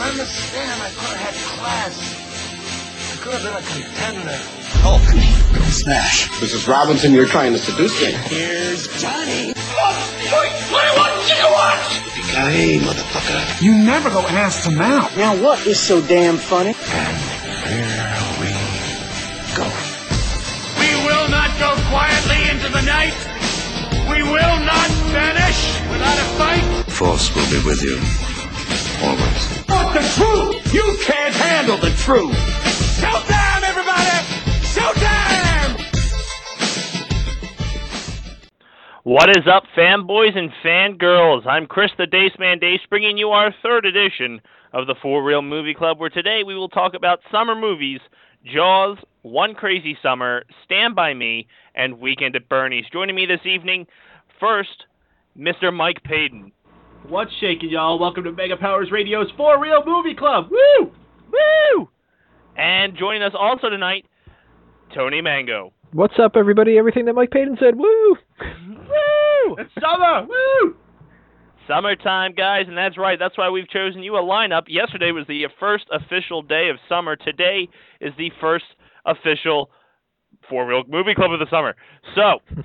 don't understand. I could have had class. I could have been a contender. Hulk, smash. Mrs. Robinson, you're trying to seduce me. Here's Johnny. Oh, hey, motherfucker. You want? You never go ass to mouth. Now what is so damn funny? And here we go. We will not go quietly into the night. We will not vanish without a fight. Force will be with you. Always. The truth! You can't handle the truth! Showtime, everybody! Showtime! What is up, fanboys and fangirls? I'm Chris the Dace Man Dace, bringing you our third edition of the Four Real Movie Club, where today we will talk about summer movies Jaws, One Crazy Summer, Stand By Me, and Weekend at Bernie's. Joining me this evening, first, Mr. Mike Payton. What's shaking, y'all? Welcome to Mega Powers Radio's For Real Movie Club. Woo! Woo! And joining us also tonight, Tony Mango. What's up, everybody? Everything that Mike Payton said. Woo! Woo! It's summer. Woo! Summertime, guys, and that's right. That's why we've chosen you a lineup. Yesterday was the first official day of summer. Today is the first official For Real Movie Club of the summer. So,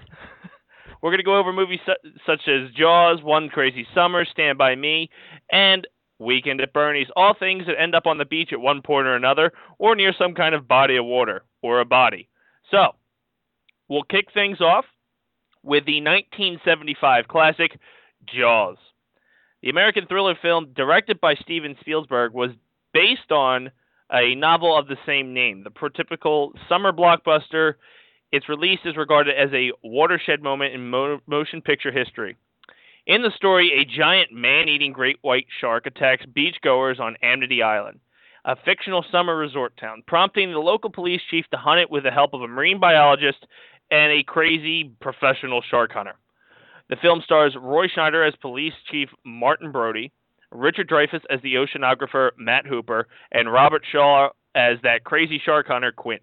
we're going to go over movies su- such as Jaws, One Crazy Summer, Stand By Me, and Weekend at Bernie's. All things that end up on the beach at one point or another, or near some kind of body of water, or a body. So, we'll kick things off with the 1975 classic Jaws. The American thriller film, directed by Steven Spielberg, was based on a novel of the same name. The prototypical summer blockbuster, its release is regarded as a watershed moment in mo- motion picture history. In the story, a giant man eating great white shark attacks beachgoers on Amity Island, a fictional summer resort town, prompting the local police chief to hunt it with the help of a marine biologist and a crazy professional shark hunter. The film stars Roy Schneider as police chief Martin Brody, Richard Dreyfuss as the oceanographer Matt Hooper, and Robert Shaw as that crazy shark hunter Quint.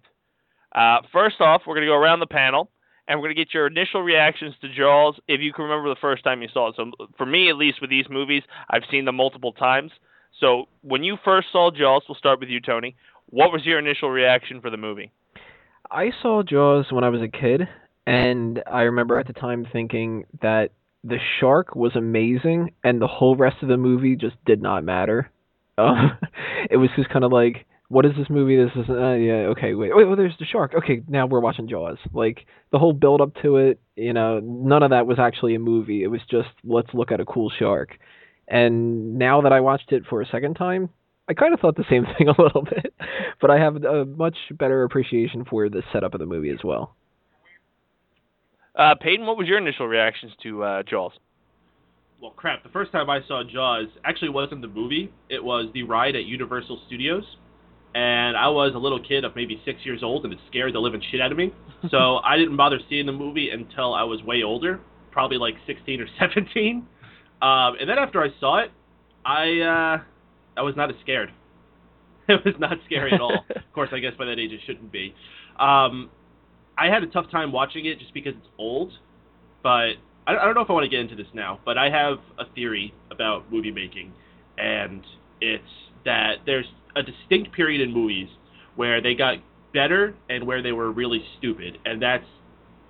Uh, first off, we're going to go around the panel, and we're going to get your initial reactions to Jaws if you can remember the first time you saw it. So, for me, at least with these movies, I've seen them multiple times. So, when you first saw Jaws, we'll start with you, Tony. What was your initial reaction for the movie? I saw Jaws when I was a kid, and I remember at the time thinking that the shark was amazing, and the whole rest of the movie just did not matter. Uh, it was just kind of like, what is this movie? This is uh, yeah, okay, wait, wait, oh, there's the shark. Okay, now we're watching Jaws. Like the whole build up to it, you know, none of that was actually a movie. It was just let's look at a cool shark. And now that I watched it for a second time, I kind of thought the same thing a little bit, but I have a much better appreciation for the setup of the movie as well. Uh, Peyton, what was your initial reactions to uh, Jaws? Well, crap. The first time I saw Jaws actually wasn't the movie. It was the ride at Universal Studios. And I was a little kid of maybe six years old, and it scared the living shit out of me. So I didn't bother seeing the movie until I was way older, probably like 16 or 17. Um, and then after I saw it, I uh, I was not as scared. It was not scary at all. of course, I guess by that age it shouldn't be. Um, I had a tough time watching it just because it's old, but I, I don't know if I want to get into this now. But I have a theory about movie making, and it's that there's a distinct period in movies where they got better and where they were really stupid, and that's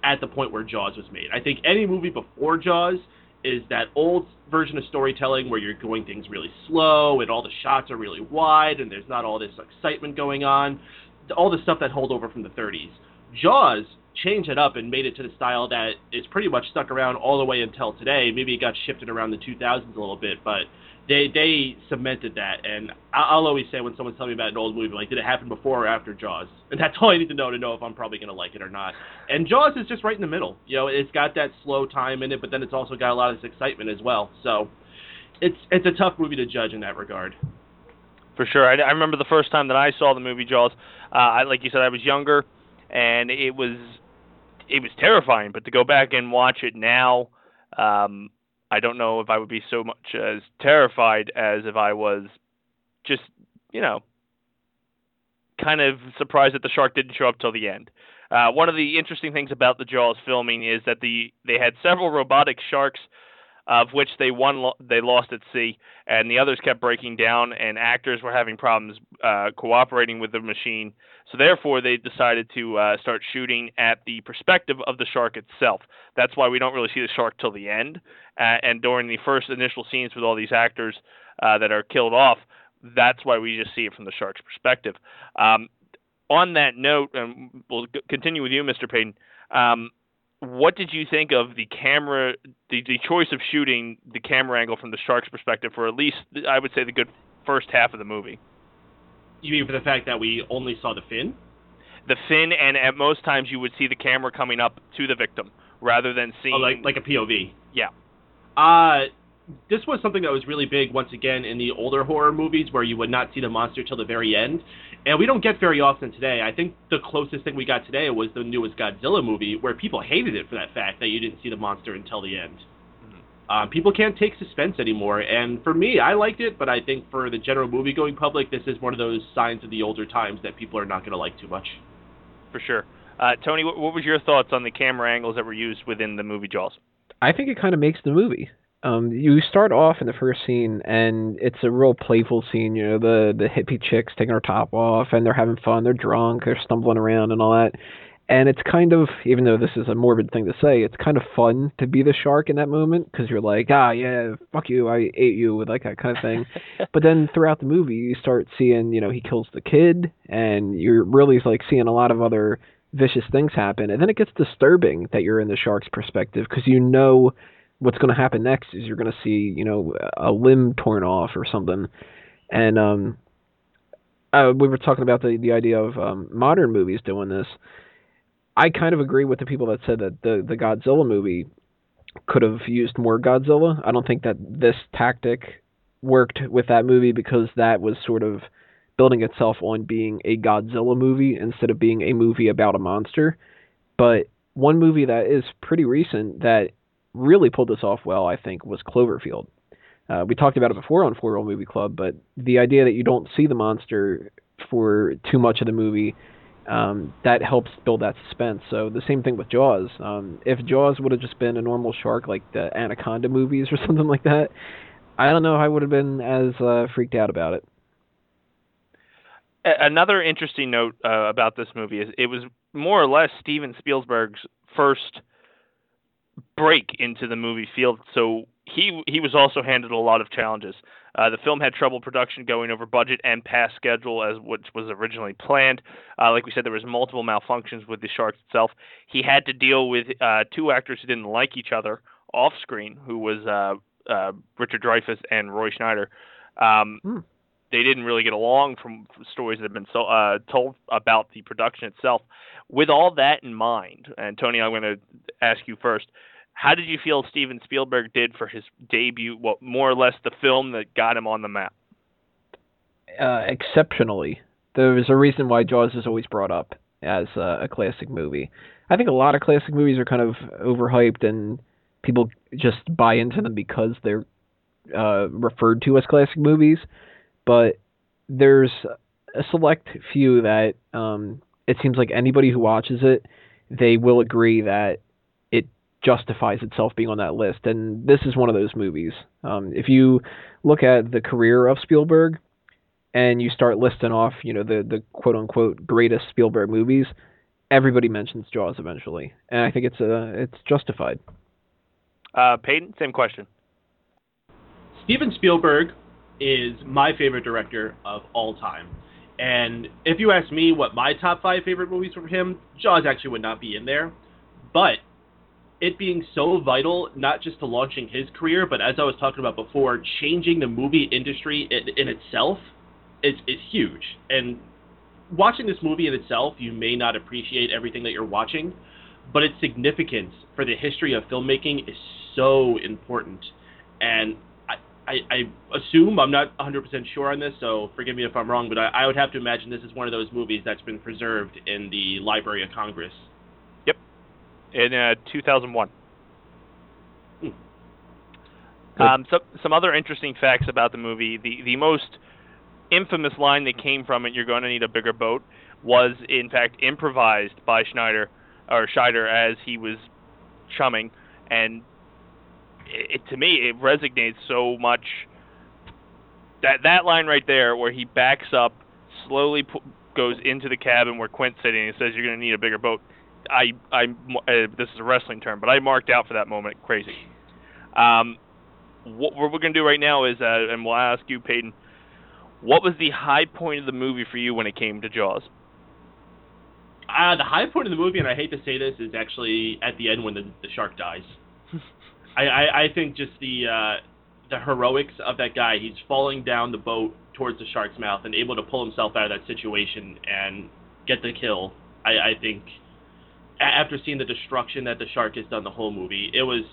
at the point where Jaws was made. I think any movie before Jaws is that old version of storytelling where you're going things really slow and all the shots are really wide and there's not all this excitement going on, all the stuff that hold over from the 30s. Jaws changed it up and made it to the style that is pretty much stuck around all the way until today. Maybe it got shifted around the 2000s a little bit, but they they cemented that. And I'll always say when someone's telling me about an old movie, like, did it happen before or after Jaws? And that's all I need to know to know if I'm probably going to like it or not. And Jaws is just right in the middle. You know, it's got that slow time in it, but then it's also got a lot of this excitement as well. So it's it's a tough movie to judge in that regard. For sure. I, I remember the first time that I saw the movie Jaws. Uh, I, like you said, I was younger, and it was it was terrifying. But to go back and watch it now, um, I don't know if I would be so much as terrified as if I was just, you know, kind of surprised that the shark didn't show up till the end. Uh, one of the interesting things about the Jaws filming is that the they had several robotic sharks of which they won lo- they lost at sea, and the others kept breaking down, and actors were having problems uh, cooperating with the machine. So therefore, they decided to uh, start shooting at the perspective of the shark itself. That's why we don't really see the shark till the end, uh, and during the first initial scenes with all these actors uh, that are killed off, that's why we just see it from the shark's perspective. Um, on that note, and we'll continue with you, Mr. Payton. Um, what did you think of the camera, the, the choice of shooting the camera angle from the shark's perspective for at least, I would say, the good first half of the movie? You mean for the fact that we only saw the fin? The fin, and at most times you would see the camera coming up to the victim rather than seeing Oh, like like a POV. Yeah. Uh this was something that was really big once again in the older horror movies where you would not see the monster till the very end. And we don't get very often today. I think the closest thing we got today was the newest Godzilla movie where people hated it for that fact that you didn't see the monster until the end. Um, people can't take suspense anymore, and for me, I liked it, but I think for the general movie-going public, this is one of those signs of the older times that people are not going to like too much. For sure. Uh, Tony, what, what was your thoughts on the camera angles that were used within the movie Jaws? I think it kind of makes the movie. Um, you start off in the first scene, and it's a real playful scene. You know, the the hippie chicks taking her top off, and they're having fun. They're drunk. They're stumbling around and all that. And it's kind of, even though this is a morbid thing to say, it's kind of fun to be the shark in that moment because you're like, ah, yeah, fuck you, I ate you, with like that kind of thing. but then throughout the movie, you start seeing, you know, he kills the kid, and you're really like seeing a lot of other vicious things happen. And then it gets disturbing that you're in the shark's perspective because you know what's going to happen next is you're going to see, you know, a limb torn off or something. And um, uh, we were talking about the the idea of um, modern movies doing this. I kind of agree with the people that said that the the Godzilla movie could have used more Godzilla. I don't think that this tactic worked with that movie because that was sort of building itself on being a Godzilla movie instead of being a movie about a monster. But one movie that is pretty recent that really pulled this off well, I think, was Cloverfield. Uh, we talked about it before on Four Roll Movie Club, but the idea that you don't see the monster for too much of the movie um, that helps build that suspense. So the same thing with Jaws. Um, if Jaws would have just been a normal shark like the Anaconda movies or something like that, I don't know. I would have been as uh, freaked out about it. Another interesting note uh, about this movie is it was more or less Steven Spielberg's first break into the movie field. So he he was also handed a lot of challenges. Uh, the film had trouble production going over budget and past schedule as which was originally planned. Uh, like we said, there was multiple malfunctions with the sharks itself. He had to deal with uh, two actors who didn't like each other off screen, who was uh, uh, Richard Dreyfuss and Roy Schneider. Um, Hmm. They didn't really get along from stories that have been so, uh, told about the production itself. With all that in mind, and Tony, I'm going to ask you first. How did you feel Steven Spielberg did for his debut? Well, more or less the film that got him on the map. Uh, exceptionally, there's a reason why Jaws is always brought up as uh, a classic movie. I think a lot of classic movies are kind of overhyped and people just buy into them because they're uh, referred to as classic movies. But there's a select few that um, it seems like anybody who watches it, they will agree that justifies itself being on that list. And this is one of those movies. Um, if you look at the career of Spielberg and you start listing off, you know, the the quote unquote greatest Spielberg movies, everybody mentions Jaws eventually, and I think it's uh it's justified. Uh, Peyton, same question. Steven Spielberg is my favorite director of all time. And if you ask me what my top five favorite movies from him, Jaws actually would not be in there. But it being so vital, not just to launching his career, but as I was talking about before, changing the movie industry in, in itself is, is huge. And watching this movie in itself, you may not appreciate everything that you're watching, but its significance for the history of filmmaking is so important. And I, I, I assume, I'm not 100% sure on this, so forgive me if I'm wrong, but I, I would have to imagine this is one of those movies that's been preserved in the Library of Congress. In uh, 2001. Hmm. Um, so, some other interesting facts about the movie. The the most infamous line that came from it, "You're going to need a bigger boat," was in fact improvised by Schneider or Scheider as he was chumming, and it, to me it resonates so much. That that line right there, where he backs up, slowly pu- goes into the cabin where Quint's sitting, and says, "You're going to need a bigger boat." I I uh, this is a wrestling term, but I marked out for that moment. Crazy. Um, what we're going to do right now is, uh, and we'll ask you, Peyton, what was the high point of the movie for you when it came to Jaws? Uh, the high point of the movie, and I hate to say this, is actually at the end when the, the shark dies. I, I, I think just the uh, the heroics of that guy. He's falling down the boat towards the shark's mouth and able to pull himself out of that situation and get the kill. I, I think after seeing the destruction that the shark has done the whole movie, it was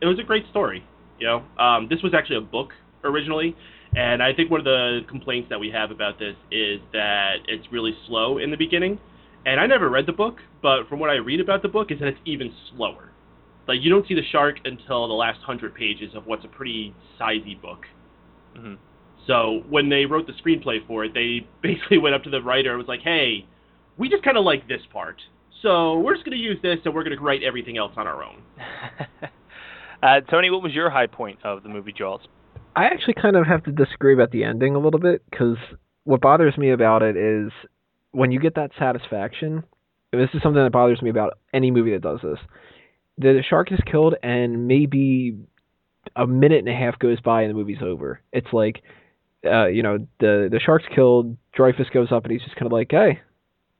it was a great story. You know, um, this was actually a book originally, and I think one of the complaints that we have about this is that it's really slow in the beginning. And I never read the book, but from what I read about the book, is that it's even slower. Like you don't see the shark until the last hundred pages of what's a pretty sizey book. Mm-hmm. So when they wrote the screenplay for it, they basically went up to the writer and was like, "Hey, we just kind of like this part, so we're just going to use this, and we're going to write everything else on our own." uh, Tony, what was your high point of the movie Jaws? I actually kind of have to disagree about the ending a little bit because what bothers me about it is when you get that satisfaction. and This is something that bothers me about any movie that does this. The shark is killed, and maybe a minute and a half goes by, and the movie's over. It's like, uh, you know, the the shark's killed. Dreyfuss goes up, and he's just kind of like, "Hey,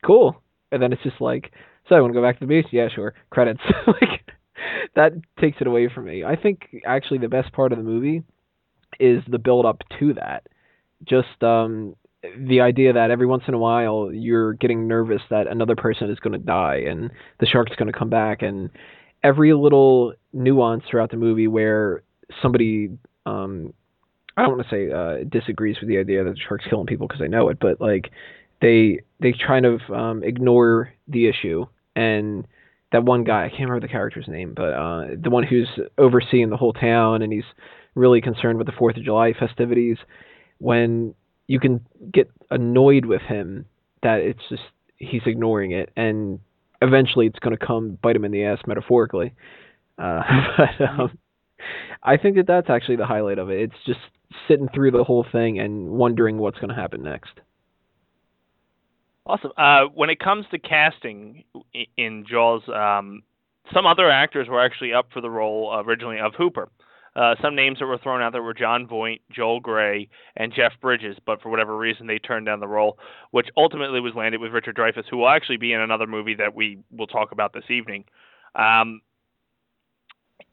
cool," and then it's just like, "So, I want to go back to the beach?" Yeah, sure. Credits. like that takes it away from me. I think actually the best part of the movie is the build up to that. Just um the idea that every once in a while you're getting nervous that another person is going to die and the shark's going to come back and every little nuance throughout the movie where somebody um I don't want to say uh disagrees with the idea that the shark's killing people because they know it but like they they kind of um ignore the issue. And that one guy I can't remember the character's name but uh the one who's overseeing the whole town and he's really concerned with the 4th of July festivities when you can get annoyed with him that it's just he's ignoring it and eventually it's going to come bite him in the ass metaphorically. Uh, but um, i think that that's actually the highlight of it. It's just sitting through the whole thing and wondering what's going to happen next Awesome. Uh, when it comes to casting in Jaws, um, some other actors were actually up for the role originally of Hooper. Uh, some names that were thrown out there were Jon Voight, Joel Grey, and Jeff Bridges, but for whatever reason they turned down the role, which ultimately was landed with Richard Dreyfuss, who will actually be in another movie that we will talk about this evening. Um,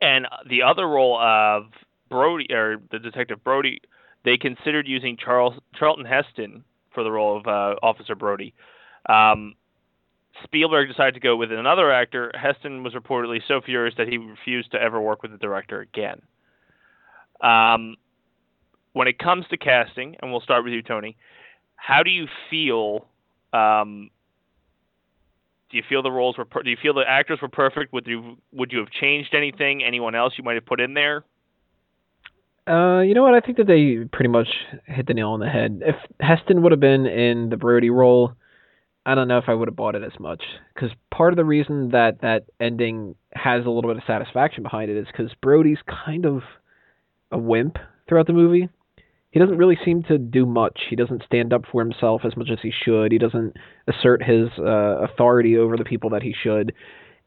and the other role of Brody, or the detective Brody, they considered using Charles Charlton Heston for the role of uh, Officer Brody. Um, Spielberg decided to go with another actor. Heston was reportedly so furious that he refused to ever work with the director again. Um, when it comes to casting, and we'll start with you, Tony, how do you feel? Um, do you feel the roles were? Per- do you feel the actors were perfect? Would you would you have changed anything? Anyone else you might have put in there? Uh, you know what? I think that they pretty much hit the nail on the head. If Heston would have been in the Brody role, I don't know if I would have bought it as much. Because part of the reason that that ending has a little bit of satisfaction behind it is because Brody's kind of a wimp throughout the movie. He doesn't really seem to do much. He doesn't stand up for himself as much as he should. He doesn't assert his uh, authority over the people that he should.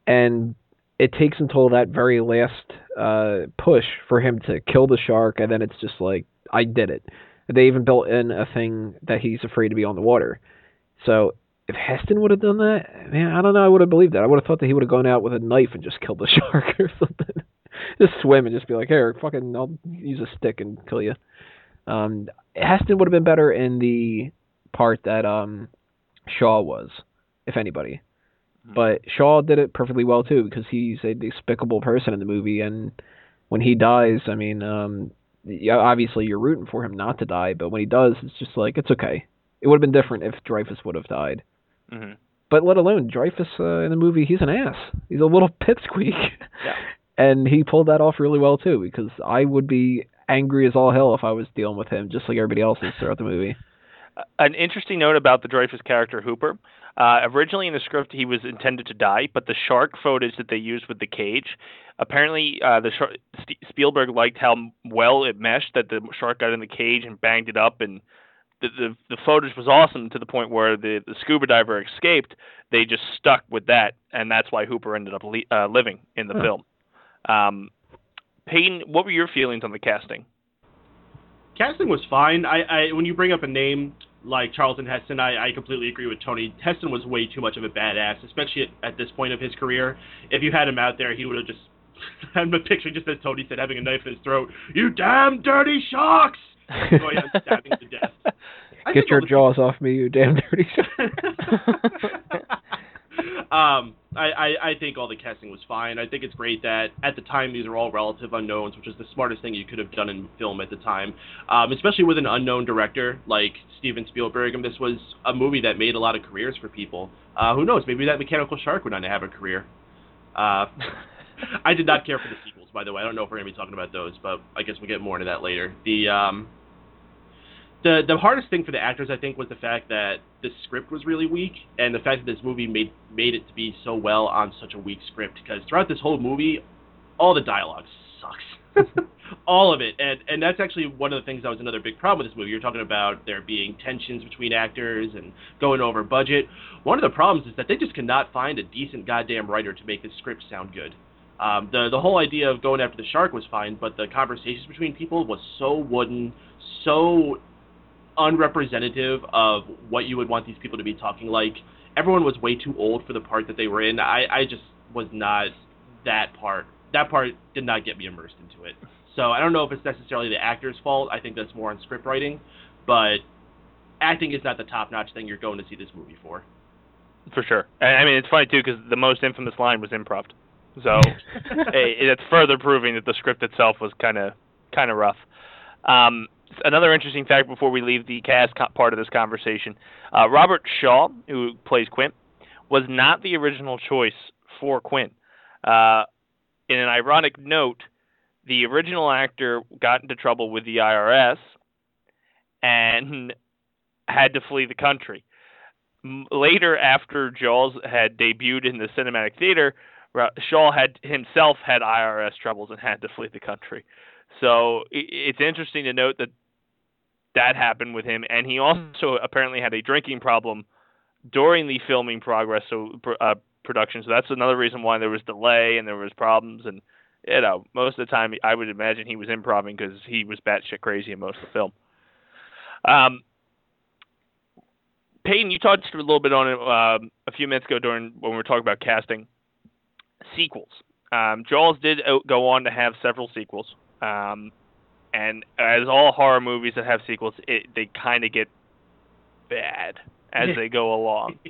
And it takes until that very last uh, push for him to kill the shark, and then it's just like, I did it. They even built in a thing that he's afraid to be on the water. So if Heston would have done that, man, I don't know. I would have believed that. I would have thought that he would have gone out with a knife and just killed the shark or something. just swim and just be like, here, fucking, I'll use a stick and kill you. Um, Heston would have been better in the part that um, Shaw was, if anybody. But Shaw did it perfectly well too because he's a despicable person in the movie, and when he dies, I mean, um, yeah, obviously you're rooting for him not to die, but when he does, it's just like it's okay. It would have been different if Dreyfuss would have died. Mm-hmm. But let alone Dreyfuss uh, in the movie, he's an ass. He's a little pipsqueak. Yeah. And he pulled that off really well too, because I would be angry as all hell if I was dealing with him, just like everybody else is throughout the movie. An interesting note about the Dreyfuss character Hooper. Uh, originally in the script, he was intended to die, but the shark footage that they used with the cage, apparently, uh, the shark, St- Spielberg liked how well it meshed that the shark got in the cage and banged it up, and the the, the footage was awesome to the point where the, the scuba diver escaped. They just stuck with that, and that's why Hooper ended up li- uh, living in the Huh. film. Um, Peyton, what were your feelings on the casting? casting was fine. I, I when you bring up a name like Charlton Heston, I, I completely agree with Tony. Heston was way too much of a badass, especially at, at this point of his career. If you had him out there, he would have just had him a picture, just as Tony said, having a knife in his throat. You damn dirty sharks! Going out stabbing to death. I Get your all the- jaws off me, you damn dirty. um, I, I, I think all the casting was fine. I think it's great that at the time these are all relative unknowns, which is the smartest thing you could have done in film at the time. Um, especially with an unknown director like Steven Spielberg, and this was a movie that made a lot of careers for people. Uh, who knows? Maybe that Mechanical Shark would not have a career. Uh, I did not care for the sequels, by the way. I don't know if we're gonna be talking about those, but I guess we'll get more into that later. The um, the the hardest thing for the actors, I think, was the fact that the script was really weak, and the fact that this movie made made it to be so well on such a weak script. Because throughout this whole movie, all the dialogue sucks, all of it, and and that's actually one of the things that was another big problem with this movie. You're talking about there being tensions between actors and going over budget. One of the problems is that they just cannot find a decent goddamn writer to make this script sound good. Um, the the whole idea of going after the shark was fine, but the conversations between people was so wooden, so unrepresentative of what you would want these people to be talking like. Everyone was way too old for the part that they were in. I, I just was not that part. That part did not get me immersed into it. So I don't know if it's necessarily the actor's fault. I think that's more on script writing, but acting is not the top-notch thing you're going to see this movie for. For sure. I mean, it's funny too because the most infamous line was improv. So hey, it's further proving that the script itself was kind of kind of rough. Um, another interesting fact before we leave the cast part of this conversation: uh, Robert Shaw, who plays Quint, was not the original choice for Quint. Uh, in an ironic note, the original actor got into trouble with the IRS and had to flee the country. Later, after Jaws had debuted in the cinematic theater, Shaw had himself had IRS troubles and had to flee the country. So it's interesting to note that that happened with him, and he also apparently had a drinking problem during the filming progress, so uh, production. So that's another reason why there was delay and there was problems. And you know, most of the time, I would imagine he was improving because he was batshit crazy in most of the film. Um, Peyton, you touched a little bit on it um, a few minutes ago during when we were talking about casting sequels. Um, Jaws did go on to have several sequels, um, and as all horror movies that have sequels, it, they kind of get bad as they go along.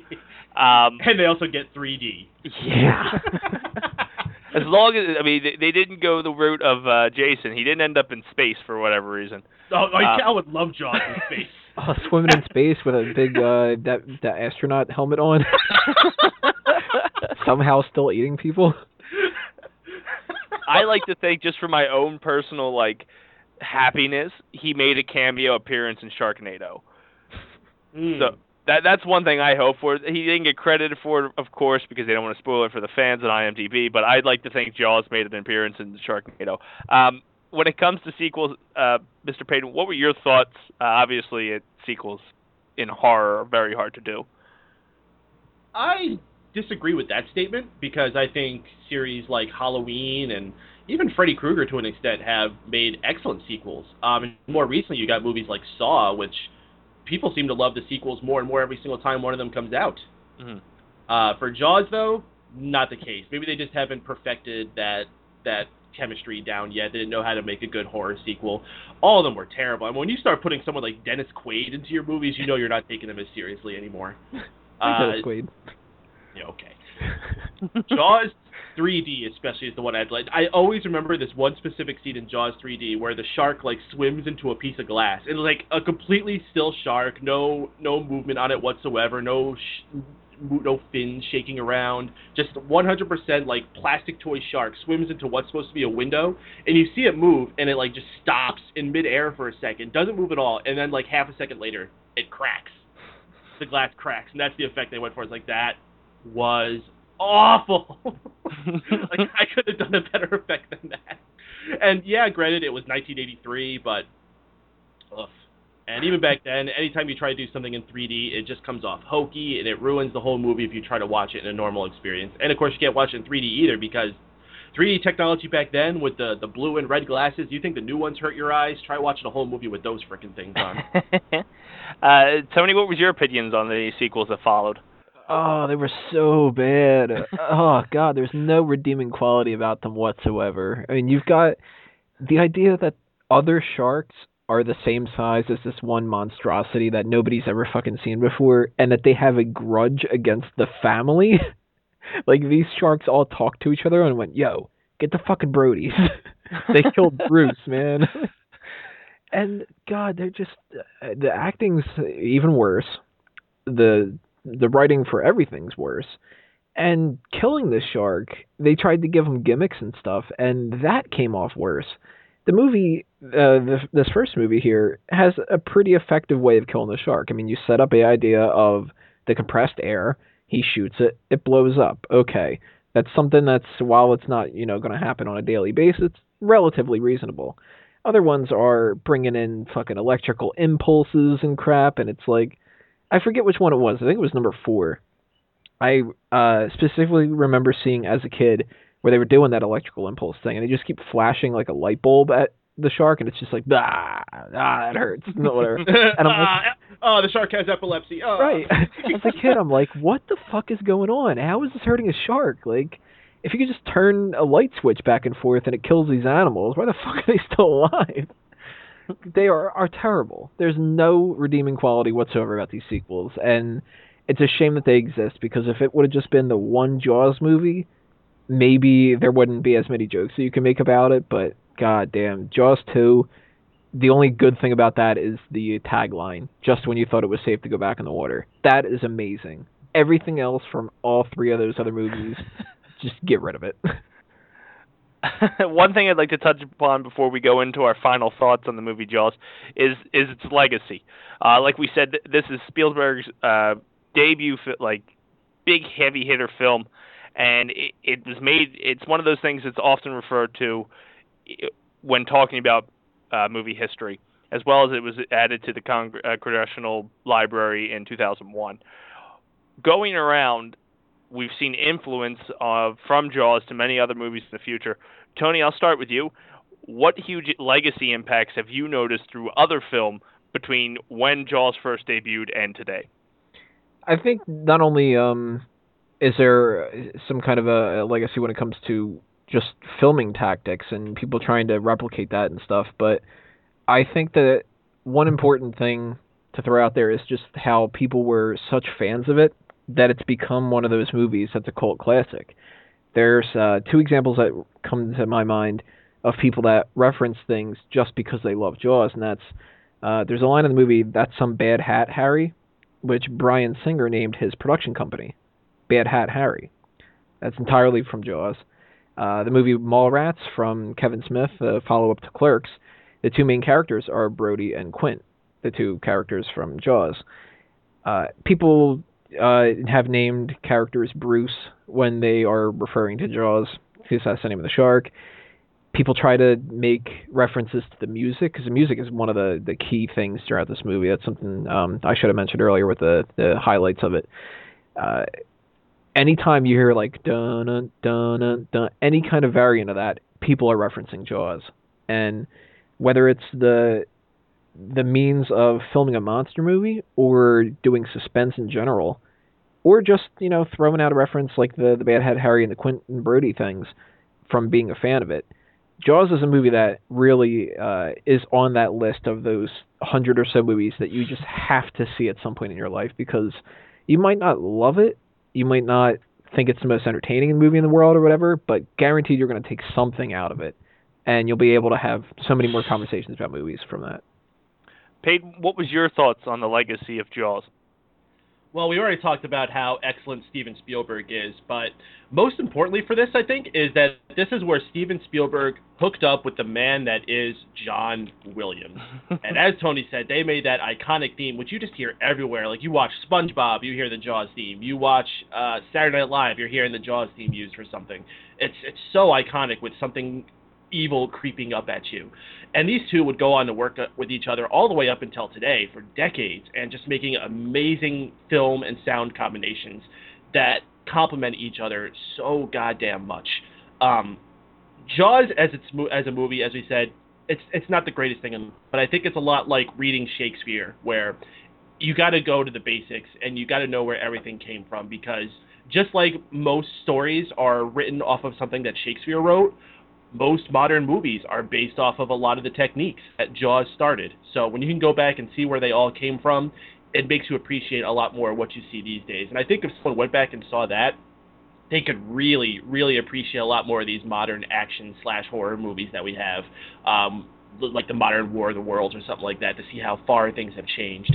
Um, and they also get 3D. yeah. as long as I mean, they, they didn't go the route of uh, Jason. He didn't end up in space for whatever reason. Oh, I, Uh, I would love Jaws in space. Oh, swimming in space with a big uh that that astronaut helmet on. Somehow still eating people. I like to think, just for my own personal like happiness, he made a cameo appearance in Sharknado. Mm. So that that's one thing I hope for. He didn't get credited for it, of course, because they don't want to spoil it for the fans on IMDb. But I'd like to think Jaws made an appearance in Sharknado. Um, when it comes to sequels, uh, Mr. Payton, what were your thoughts? Uh, obviously, it, sequels in horror are very hard to do. I disagree with that statement because I think series like Halloween and even Freddy Krueger to an extent have made excellent sequels. Um, and more recently, you got movies like Saw, which people seem to love the sequels more and more every single time one of them comes out. Mhm. Uh, for Jaws, though, not the case. Maybe they just haven't perfected that that chemistry down yet. They didn't know how to make a good horror sequel. All of them were terrible. And when you start putting someone like Dennis Quaid into your movies, you know you're not taking them as seriously anymore. Uh, Dennis Quaid. yeah, okay. Jaws 3D especially is the one I'd like. I always remember this one specific scene in Jaws 3D where the shark like swims into a piece of glass and like a completely still shark, no no movement on it whatsoever, no sh- no fins shaking around. Just 100% like plastic toy shark swims into what's supposed to be a window, and you see it move, and it like just stops in midair for a second, doesn't move at all, and then like half a second later, it cracks. The glass cracks, and that's the effect they went for. It's like that was awful. like I could have done a better effect than that. And yeah, granted, it was 1983, but ugh. And even back then, anytime you try to do something in 3D, it just comes off hokey and it ruins the whole movie if you try to watch it in a normal experience. And of course, you can't watch it in 3D either because 3D technology back then with the the blue and red glasses, you think the new ones hurt your eyes? Try watching a whole movie with those freaking things on. uh, Tony, what was your opinions on the sequels that followed? Oh, they were so bad. oh god, there's no redeeming quality about them whatsoever. I mean, you've got the idea that other sharks are the same size as this one monstrosity that nobody's ever fucking seen before and that they have a grudge against the family. like these sharks all talked to each other and went, "Yo, get the fucking Brodies." they killed Bruce, man. and god, they're just uh, the acting's even worse. The the writing for everything's worse. And killing this shark, they tried to give him gimmicks and stuff, and that came off worse. The movie, uh, the, this first movie here, has a pretty effective way of killing the shark. I mean, you set up the idea of the compressed air, he shoots it, it blows up. Okay, that's something that's while it's not you know going to happen on a daily basis, it's relatively reasonable. Other ones are bringing in fucking electrical impulses and crap, and it's like I forget which one it was. I think it was number four. I uh, specifically remember seeing as a kid where they were doing that electrical impulse thing, and they just keep flashing like a light bulb at the shark, and it's just like ah, ah, that hurts, no, whatever. And I'm like, oh, the shark has epilepsy. Oh. right. As a kid, I'm like, what the fuck is going on? How is this hurting a shark? Like, if you could just turn a light switch back and forth and it kills these animals, why the fuck are they still alive? They are are terrible. There's no redeeming quality whatsoever about these sequels, and it's a shame that they exist because if it would have just been the one Jaws movie, maybe there wouldn't be as many jokes that you can make about it. But god damn, Jaws two. The only good thing about that is the tagline. Just when you thought it was safe to go back in the water. That is amazing. Everything else from all three of those other movies, just get rid of it. One thing I'd like to touch upon before we go into our final thoughts on the movie Jaws is is its legacy. Uh, like we said, this is Spielberg's uh, debut, like big heavy hitter film, and it, it was made. It's one of those things that's often referred to when talking about uh, movie history, as well as it was added to the Cong- uh, Congressional Library in 2001. Going around we've seen influence of from Jaws to many other movies in the future. Tony, I'll start with you. What huge legacy impacts have you noticed through other film between when Jaws first debuted and today? I think not only um, is there some kind of a legacy when it comes to just filming tactics and people trying to replicate that and stuff, but I think that one important thing to throw out there is just how people were such fans of it that it's become one of those movies that's a cult classic. There's uh, two examples that come to my mind of people that reference things just because they love Jaws, and that's uh, there's a line in the movie "That's some bad hat, Harry," which Bryan Singer named his production company, Bad Hat Harry. That's entirely from Jaws. Uh, the movie Mallrats from Kevin Smith, the follow-up to Clerks. The two main characters are Brody and Quint, the two characters from Jaws. Uh, people uh, have named characters Bruce when they are referring to Jaws, because that's the name of the shark. People try to make references to the music because the music is one of the, the key things throughout this movie. That's something um, I should have mentioned earlier with the, the highlights of it. Uh, anytime you hear like dun dun dun dun, any kind of variant of that, people are referencing Jaws, and whether it's the the means of filming a monster movie or doing suspense in general, or just you know throwing out a reference like the the Bad Hat Harry and the Quentin Brody things from being a fan of it. Jaws is a movie that really uh, is on that list of those hundred or so movies that you just have to see at some point in your life because you might not love it, you might not think it's the most entertaining movie in the world or whatever, but guaranteed you're going to take something out of it, and you'll be able to have so many more conversations about movies from that. Peyton, what was your thoughts on the legacy of Jaws? Well, we already talked about how excellent Steven Spielberg is, but most importantly for this, I think, is that this is where Steven Spielberg hooked up with the man that is John Williams. and as Tony said, they made that iconic theme, which you just hear everywhere. Like you watch SpongeBob, you hear the Jaws theme. You watch uh, Saturday Night Live, you're hearing the Jaws theme used for something. It's it's so iconic with something evil creeping up at you. And these two would go on to work with each other all the way up until today for decades and just making amazing film and sound combinations that complement each other so goddamn much. Um, Jaws as its as a movie, as we said, it's it's not the greatest thing, in, but I think it's a lot like reading Shakespeare, where you got to go to the basics and you got to know where everything came from because just like most stories are written off of something that Shakespeare wrote, most modern movies are based off of a lot of the techniques that Jaws started. So when you can go back and see where they all came from, it makes you appreciate a lot more what you see these days. And I think if someone went back and saw that, they could really, really appreciate a lot more of these modern action slash horror movies that we have, um, like the modern War of the Worlds or something like that, to see how far things have changed.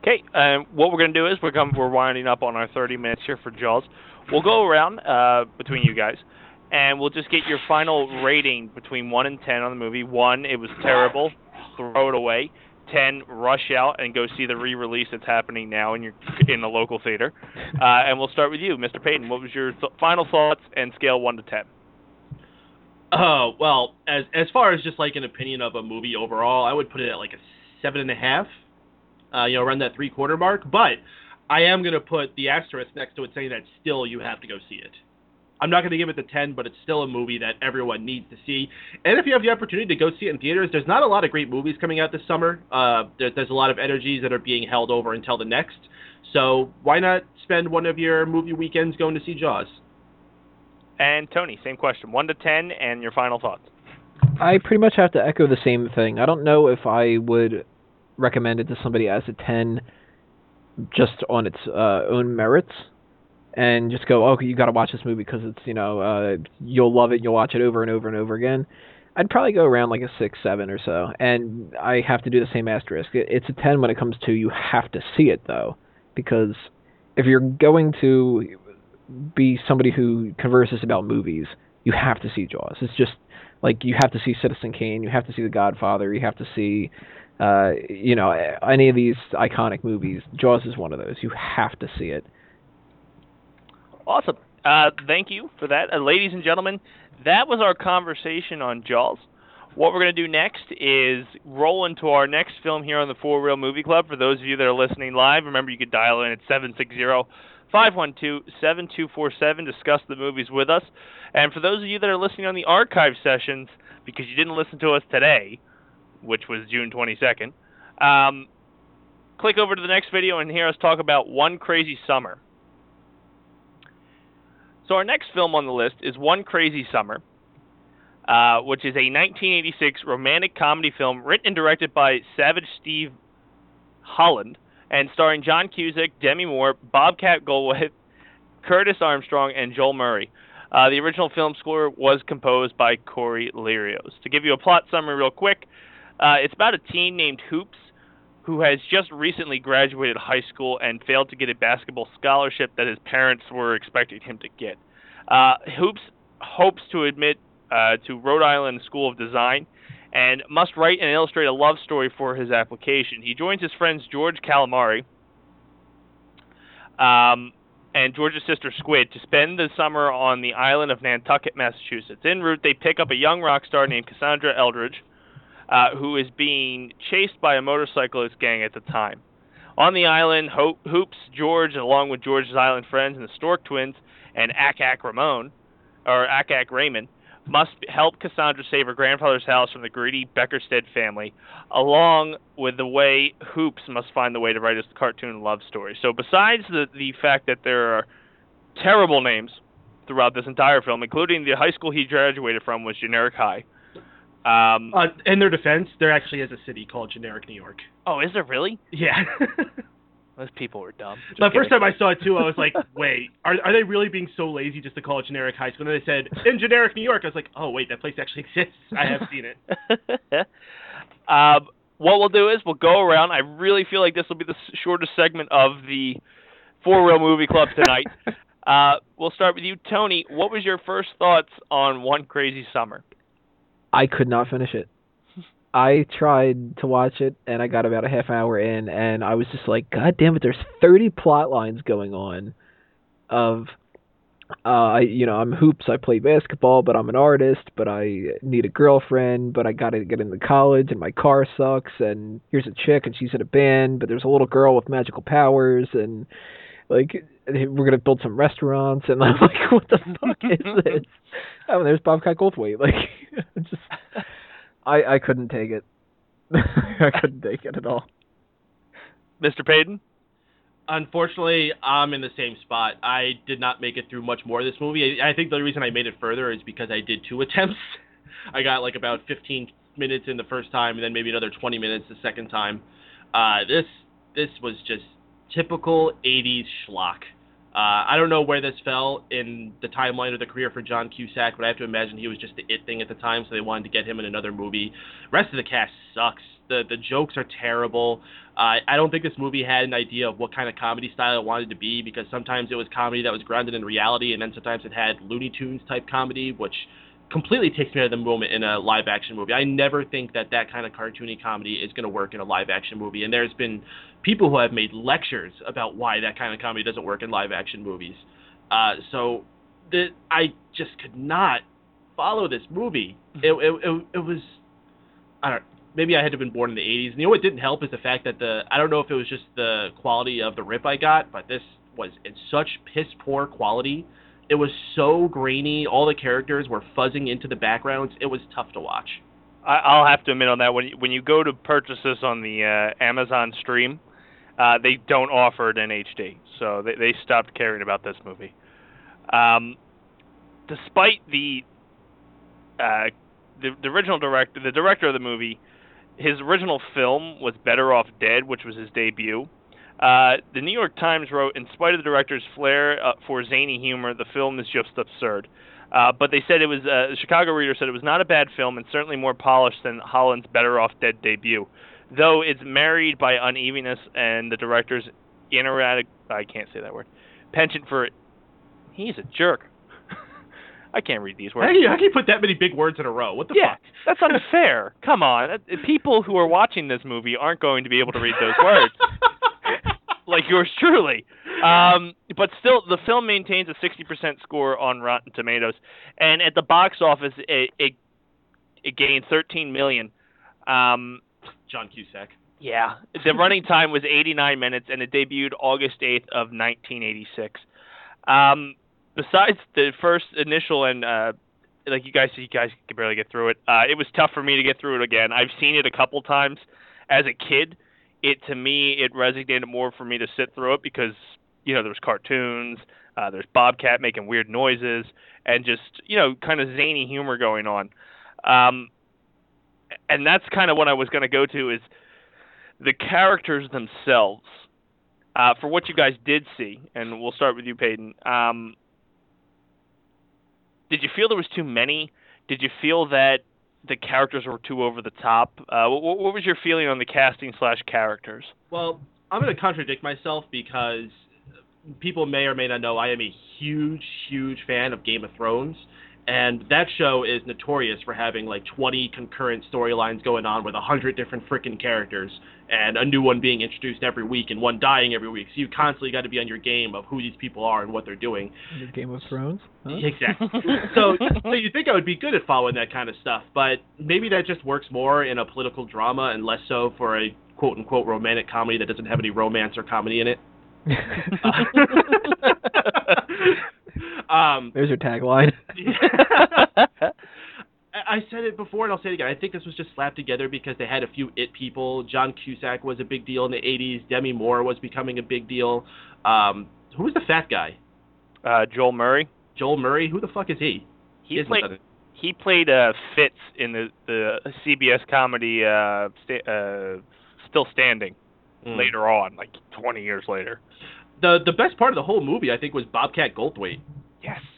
Okay, um, what we're going to do is we're we're winding up on our 30 minutes here for Jaws. We'll go around uh, between you guys and we'll just get your final rating between one and ten on the movie. One, it was terrible, throw it away. Ten, rush out and go see the re-release that's happening now in your in the local theater. Uh, and we'll start with you, Mr. Payton. What was your th- final thoughts and scale one to ten? Oh well, as as far as just like an opinion of a movie overall, I would put it at like a seven and a half. Uh, you know, around that three quarter mark. But I am gonna put the asterisk next to it, saying that still you have to go see it. I'm not going to give it the 10, but it's still a movie that everyone needs to see. And if you have the opportunity to go see it in theaters, there's not a lot of great movies coming out this summer. Uh, there, there's a lot of energies that are being held over until the next. So why not spend one of your movie weekends going to see Jaws? And Tony, same question. 1 to 10, and your final thoughts. I pretty much have to echo the same thing. I don't know if I would recommend it to somebody as a 10 just on its uh, own merits and just go, oh, you got to watch this movie because it's you know uh, you'll love it, you'll watch it over and over and over again. I'd probably go around like a six, seven or so, and I have to do the same asterisk. It's a ten when it comes to you have to see it though, because if you're going to be somebody who converses about movies, you have to see Jaws. It's just like you have to see Citizen Kane, you have to see The Godfather, you have to see uh, you know any of these iconic movies. Jaws is one of those. You have to see it. Awesome. Uh, thank you for that. Uh, ladies and gentlemen, that was our conversation on Jaws. What we're going to do next is roll into our next film here on the Four Reel Movie Club. For those of you that are listening live, remember you could dial in at 760 512 7247, discuss the movies with us. And for those of you that are listening on the archive sessions, because you didn't listen to us today, which was June 22nd, um, click over to the next video and hear us talk about One Crazy Summer. So our next film on the list is One Crazy Summer, uh, which is a 1986 romantic comedy film written and directed by Savage Steve Holland and starring John Cusack, Demi Moore, Bobcat Goldthwait, Curtis Armstrong, and Joel Murray. Uh, the original film score was composed by Cory Lerios. To give you a plot summary real quick, uh, it's about a teen named Hoops who has just recently graduated high school and failed to get a basketball scholarship that his parents were expecting him to get. Uh, Hoops hopes to admit uh, to Rhode Island School of Design and must write and illustrate a love story for his application. He joins his friends George Calamari um, and George's sister Squid to spend the summer on the island of Nantucket, Massachusetts. En route, they pick up a young rock star named Cassandra Eldridge uh, who is being chased by a motorcyclist gang at the time. On the island, Ho- Hoops, George, along with George's island friends and the Stork twins, and Akak Ramon, or Akak Raymond, must help Cassandra save her grandfather's house from the greedy Beckersted family, along with the way Hoops must find the way to write his cartoon love story. So, besides the the fact that there are terrible names throughout this entire film, including the high school he graduated from was Generic High, um, uh, in their defense, there actually is a city called Generic New York. Oh, is there really? Yeah. Those people were dumb. Just the first time I saw it too, I was like, "Wait, are are they really being so lazy just to call it generic high school?" And then they said in generic New York. I was like, "Oh wait, that place actually exists. I have seen it." um, what we'll do is we'll go around. I really feel like this will be the shortest segment of the Four Real Movie Club tonight. uh, we'll start with you, Tony. What was your first thoughts on One Crazy Summer? I could not finish it. I tried to watch it and I got about a half hour in and I was just like, God damn it, there's thirty plot lines going on of uh I you know, I'm hoops, I play basketball, but I'm an artist, but I need a girlfriend, but I gotta get into college and my car sucks and here's a chick and she's in a band, but there's a little girl with magical powers and like we're gonna build some restaurants and I'm like, what the fuck is this? Oh, there's Bobcat Goldthwait. Like, just I I couldn't take it. I couldn't take it at all. Mr. Payton? Unfortunately, I'm in the same spot. I did not make it through much more of this movie. I I think the reason I made it further is because I did two attempts. I got like about 15 minutes in the first time, and then maybe another 20 minutes the second time. Uh, this this was just typical 80s schlock. Uh, I don't know where this fell in the timeline of the career for John Cusack, but I have to imagine he was just the it thing at the time, so they wanted to get him in another movie. Rest of the cast sucks. The the jokes are terrible. Uh, I don't think this movie had an idea of what kind of comedy style it wanted to be because sometimes it was comedy that was grounded in reality, and then sometimes it had Looney Tunes type comedy, which completely takes me out of the moment in a live action movie. I never think that that kind of cartoony comedy is going to work in a live action movie, and there's been people who have made lectures about why that kind of comedy doesn't work in live action movies. Uh, so the, I just could not follow this movie. It, it, it, it was, I don't maybe I had to have been born in the 80s. And you know what didn't help is the fact that the, I don't know if it was just the quality of the rip I got, but this was in such piss poor quality. It was so grainy. All the characters were fuzzing into the backgrounds. It was tough to watch. I, I'll have to admit on that when you, when you go to purchase this on the uh, Amazon stream, uh, they don't offer it in HD, so they they stopped caring about this movie. Um, despite the uh, the, the original director, the director of the movie, his original film was Better Off Dead, which was his debut. Uh, the New York Times wrote, in spite of the director's flair uh, for zany humor, the film is just absurd. Uh, but they said it was, uh, the Chicago Reader said it was not a bad film and certainly more polished than Holland's Better Off Dead debut. Though it's married by unevenness and the director's ineradicable, I can't say that word, penchant for, he's a jerk. I can't read these How words. can, you, how can you put that many big words in a row? What the Yeah, fuck? that's unfair. Come on. People who are watching this movie aren't going to be able to read those words. like yours truly. Um, but still, the film maintains a 60% score on Rotten Tomatoes, and at the box office, it it, it gained 13 million. Um, John Cusack. yeah, the running time was 89 minutes, and it debuted August 8th of 1986. Um, besides the first initial and uh, like you guys, you guys could barely get through it. Uh, it was tough for me to get through it again. I've seen it a couple times as a kid. It to me, it resonated more for me to sit through it because you know there's cartoons, uh, there's Bobcat making weird noises, and just you know kind of zany humor going on. Um, and that's kind of what I was going to go to is the characters themselves. Uh, for what you guys did see, and we'll start with you, Peyton. Um, did you feel there was too many? Did you feel that the characters were too over the top? Uh, what, what was your feeling on the casting slash characters? Well, I'm going to contradict myself because people may or may not know I am a huge, huge fan of Game of Thrones. And that show is notorious for having like 20 concurrent storylines going on with 100 different freaking characters and a new one being introduced every week and one dying every week. So you constantly got to be on your game of who these people are and what they're doing. Your Game of Thrones. Huh? Exactly. so, so you think I would be good at following that kind of stuff, but maybe that just works more in a political drama and less so for a quote unquote romantic comedy that doesn't have any romance or comedy in it. um, There's your tagline. I I said it before and I'll say it again. I think this was just slapped together because they had a few it people. John Cusack was a big deal in the 80s. Demi Moore was becoming a big deal. Um, who was the fat guy? uh, Joel Murray. Joel Murray? Who the fuck is he? He Isn't played that- he played uh, Fitz in the the CBS comedy uh, sta- uh, Still Standing Mm. later on, like 20 years later. The the best part of the whole movie, I think, was Bobcat Goldthwait.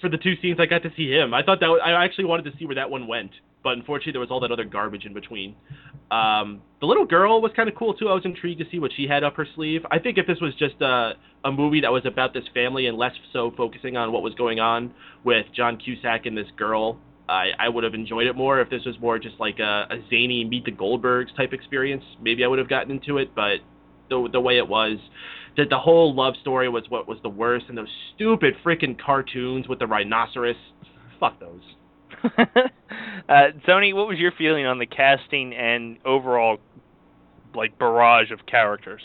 For the two scenes I got to see him, I thought that I actually wanted to see where that one went, but unfortunately there was all that other garbage in between. Um, the little girl was kind of cool too. I was intrigued to see what she had up her sleeve. I think if this was just a a movie that was about this family and less so focusing on what was going on with John Cusack and this girl, I I would have enjoyed it more. If this was more just like a, a zany Meet the Goldbergs type experience, maybe I would have gotten into it. But the the way it was, that the whole love story was what was the worst, and those stupid freaking cartoons with the rhinoceros. Fuck those. uh, Tony, what was your feeling on the casting and overall like barrage of characters?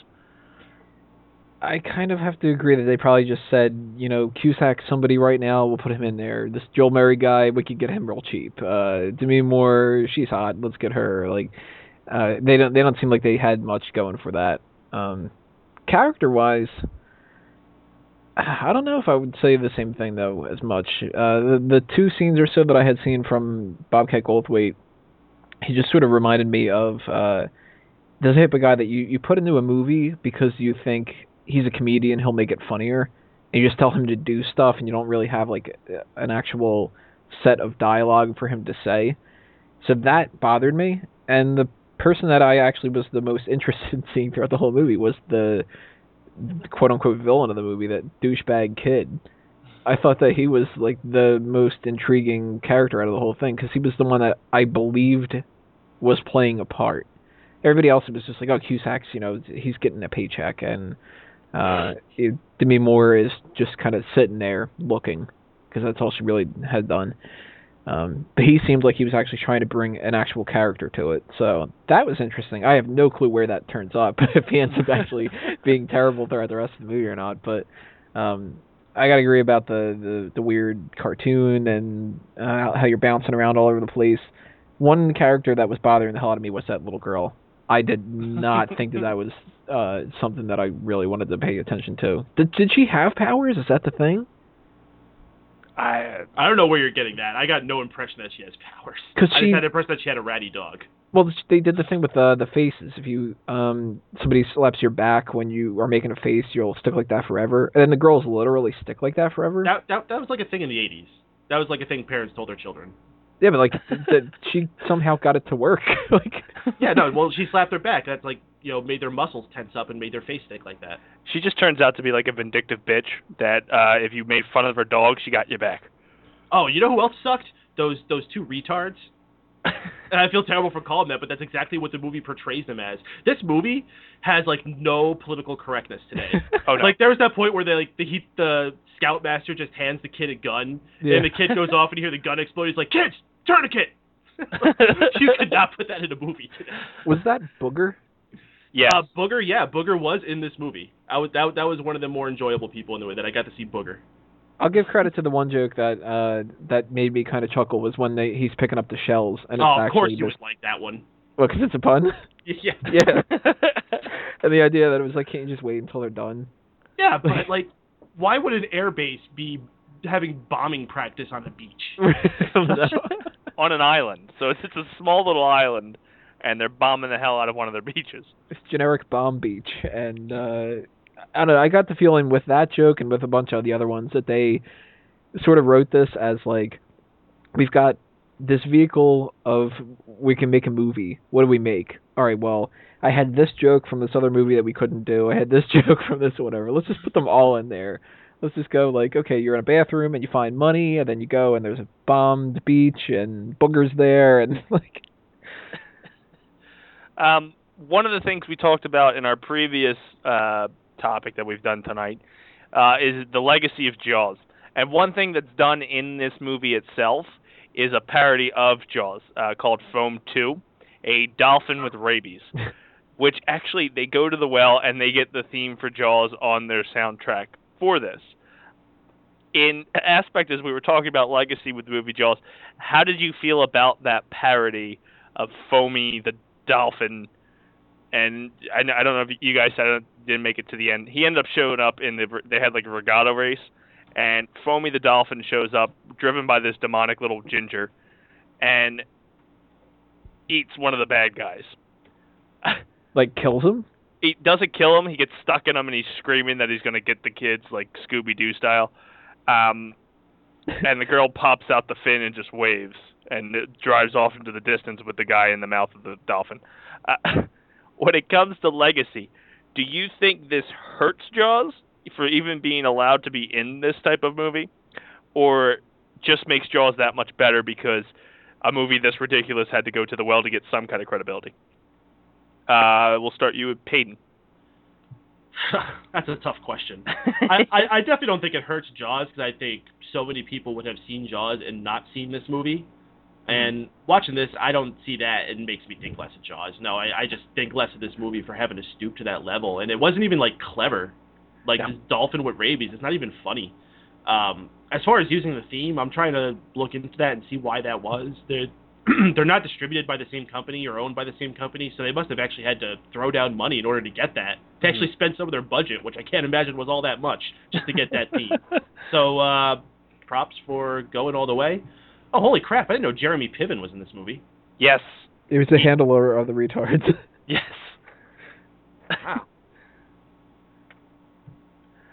I kind of have to agree that they probably just said, you know, Cusack, somebody right now, we'll put him in there. This Joel Murray guy, we could get him real cheap. Uh, Demi Moore, she's hot, let's get her. Like, uh, they don't they don't seem like they had much going for that. Um, character wise, I don't know if I would say the same thing though as much. Uh, the the two scenes or so that I had seen from Bobcat Goldthwait, he just sort of reminded me of uh, the type of guy that you you put into a movie because you think he's a comedian, he'll make it funnier, and you just tell him to do stuff, and you don't really have like an actual set of dialogue for him to say. So that bothered me, and the person that I actually was the most interested in seeing throughout the whole movie was the quote unquote villain of the movie, that douchebag kid. I thought that he was like the most intriguing character out of the whole thing because he was the one that I believed was playing a part. Everybody else was just like, oh, Cusack's, you know, he's getting a paycheck, and uh, it, Demi Moore is just kind of sitting there looking because that's all she really had done. Um, but he seemed like he was actually trying to bring an actual character to it. So that was interesting. I have no clue where that turns up if he ends up actually being terrible throughout the rest of the movie or not. But um, I gotta agree about the, the, the weird cartoon and uh, how you're bouncing around all over the place. One character that was bothering the hell out of me was that little girl. I did not think that that was uh, something that I really wanted to pay attention to. Did, did she have powers? Is that the thing? I I don't know where you're getting that. I got no impression that she has powers. Cause I she, just had the impression that she had a ratty dog. Well, they did the thing with uh, the faces. If you um somebody slaps your back when you are making a face, you'll stick like that forever. And then the girls literally stick like that forever. That that that was like a thing in the '80s. That was like a thing parents told their children. Yeah, but like the, she somehow got it to work. like yeah, no. Well, she slapped her back. That's like you know made their muscles tense up and made their face stick like that. She just turns out to be like a vindictive bitch that uh if you made fun of her dog, she got you back. Oh, you know who else sucked? Those those two retards. and I feel terrible for calling that, but that's exactly what the movie portrays them as. This movie has like no political correctness today. oh no. Like there was that point where they like the he, the scoutmaster just hands the kid a gun, Yeah. and the kid goes off and you hear the gun explode. He's like, "Kids, tourniquet." you could not put that in a movie today. was that Booger? Yeah. Uh, Booger, yeah, Booger was in this movie. I was that that was one of the more enjoyable people in the way that I got to see Booger. I'll give credit to the one joke that uh that made me kind of chuckle was when they he's picking up the shells and it's Oh, of actually course you just, like that one. Well, because it's a pun. Yeah, yeah. and the idea that it was like, can't you just wait until they're done? yeah, but like, why would an air base be having bombing practice on the beach? on an island. So it's it's a small little island and they're bombing the hell out of one of their beaches. it's generic bomb beach and uh I don't know, I got the feeling with that joke and with a bunch of the other ones that they sort of wrote this as like we've got this vehicle of we can make a movie. What do we make? All right, well, I had this joke from this other movie that we couldn't do. I had this joke from this whatever. Let's just put them all in there. Let's just go like, okay, you're in a bathroom and you find money, and then you go and there's a bombed beach and boogers there, and like, Um, one of the things we talked about in our previous uh, topic that we've done tonight uh, is the legacy of Jaws. And one thing that's done in this movie itself is a parody of Jaws uh, called Foam 2, a dolphin with rabies, which actually they go to the well and they get the theme for Jaws on their soundtrack for this. In aspect as we were talking about legacy with the movie Jaws, how did you feel about that parody of Foamy the dolphin? And I, I don't know if you guys said didn't make it to the end. He ended up showing up in the they had like a regatta race, and Foamy the dolphin shows up driven by this demonic little ginger, and eats one of the bad guys. like kills him. he doesn't kill him. He gets stuck in him, and he's screaming that he's gonna get the kids like Scooby Doo style. Um, and the girl pops out the fin and just waves, and it drives off into the distance with the guy in the mouth of the dolphin. Uh, when it comes to legacy, do you think this hurts Jaws for even being allowed to be in this type of movie, or just makes Jaws that much better because a movie this ridiculous had to go to the well to get some kind of credibility? Uh, we'll start you with Peyton. That's a tough question. I, I, I definitely don't think it hurts Jaws because I think so many people would have seen Jaws and not seen this movie. And watching this, I don't see that. It makes me think less of Jaws. No, I, I just think less of this movie for having to stoop to that level. And it wasn't even like clever. Like Yeah. this dolphin with rabies, it's not even funny. Um, as far as using the theme, I'm trying to look into that and see why that was. They're they're not distributed by the same company or owned by the same company, so they must have actually had to throw down money in order to get that. To actually spend some of their budget, which I can't imagine was all that much, just to get that theme. So uh, props for going all the way. Oh, holy crap! I didn't know Jeremy Piven was in this movie. Yes. He was the handler of the retards. Yes. Wow.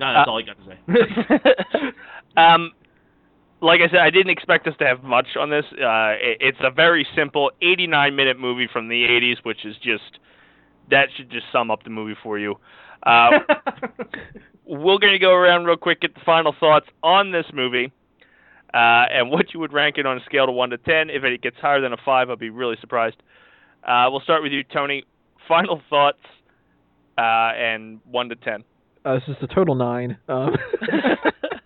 No, that's Uh, all I got to say. um, like I said, I didn't expect us to have much on this. Uh, i it's a very simple 89 minute movie from the 80s, which is just that should just sum up the movie for you. Uh, we're going to go around real quick, get the final thoughts on this movie, uh, and what you would rank it on a scale to one to ten. If it gets higher than a five, I'd be really surprised. Uh, we'll start with you, Tony. Final thoughts uh, and one to ten. Uh, this is a total nine. Um,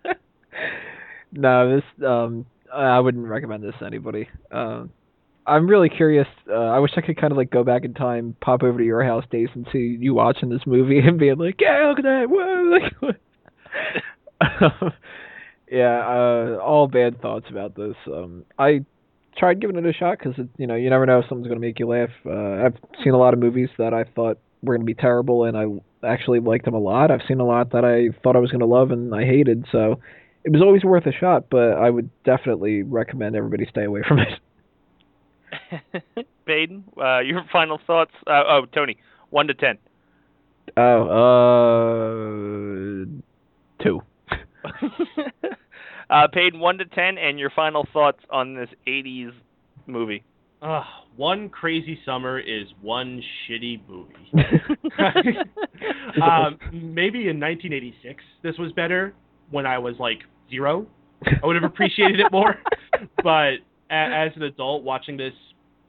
no, this um, I wouldn't recommend this to anybody. Um, I'm really curious. Uh, I wish I could kind of like go back in time, pop over to your house, days, and see you watching this movie and being like, "Yeah, look at that! Whoa!" Like? Yeah, uh, all bad thoughts about this. Um, I tried giving it a shot because you know you never know if someone's going to make you laugh. Uh, I've seen a lot of movies that I thought were going to be terrible, and I actually liked them a lot. I've seen a lot that I thought I was going to love and I hated, so it was always worth a shot. But I would definitely recommend everybody stay away from it. Baden, uh, your final thoughts? Uh, oh, Tony, one to ten. Oh, uh, two. uh, Payton, one to ten, and your final thoughts on this '80s movie. Ugh, one crazy summer is one shitty movie. um, maybe in 1986 this was better when I was like zero. I would have appreciated it more. But a- as an adult watching this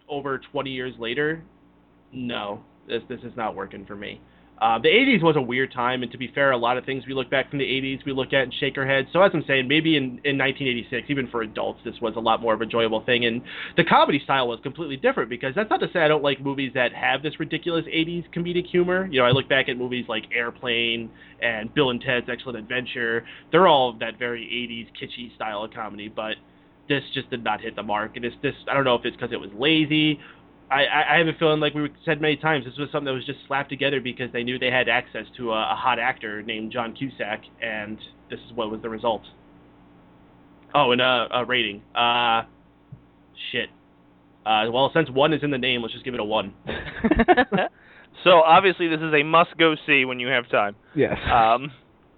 over 20 years later, no, this this is not working for me. Uh, the 80s was a weird time, and to be fair, a lot of things we look back from the 80s we look at and shake our heads. So as I'm saying, maybe in, in 1986, even for adults, this was a lot more of an enjoyable thing. And the comedy style was completely different because that's not to say I don't like movies that have this ridiculous 80s comedic humor. You know, I look back at movies like Airplane and Bill and Ted's Excellent Adventure. They're all that very 80s kitschy style of comedy, but this just did not hit the mark. And it's this I don't know if it's because it was lazy. I, I I have a feeling like we said many times, this was something that was just slapped together because they knew they had access to a, a hot actor named John Cusack, and this is what was the result. Oh, and uh, a rating. Uh, shit. Uh, well, since one is in the name, let's just give it a one. so obviously, this is a must-go see when you have time. Yes. Um,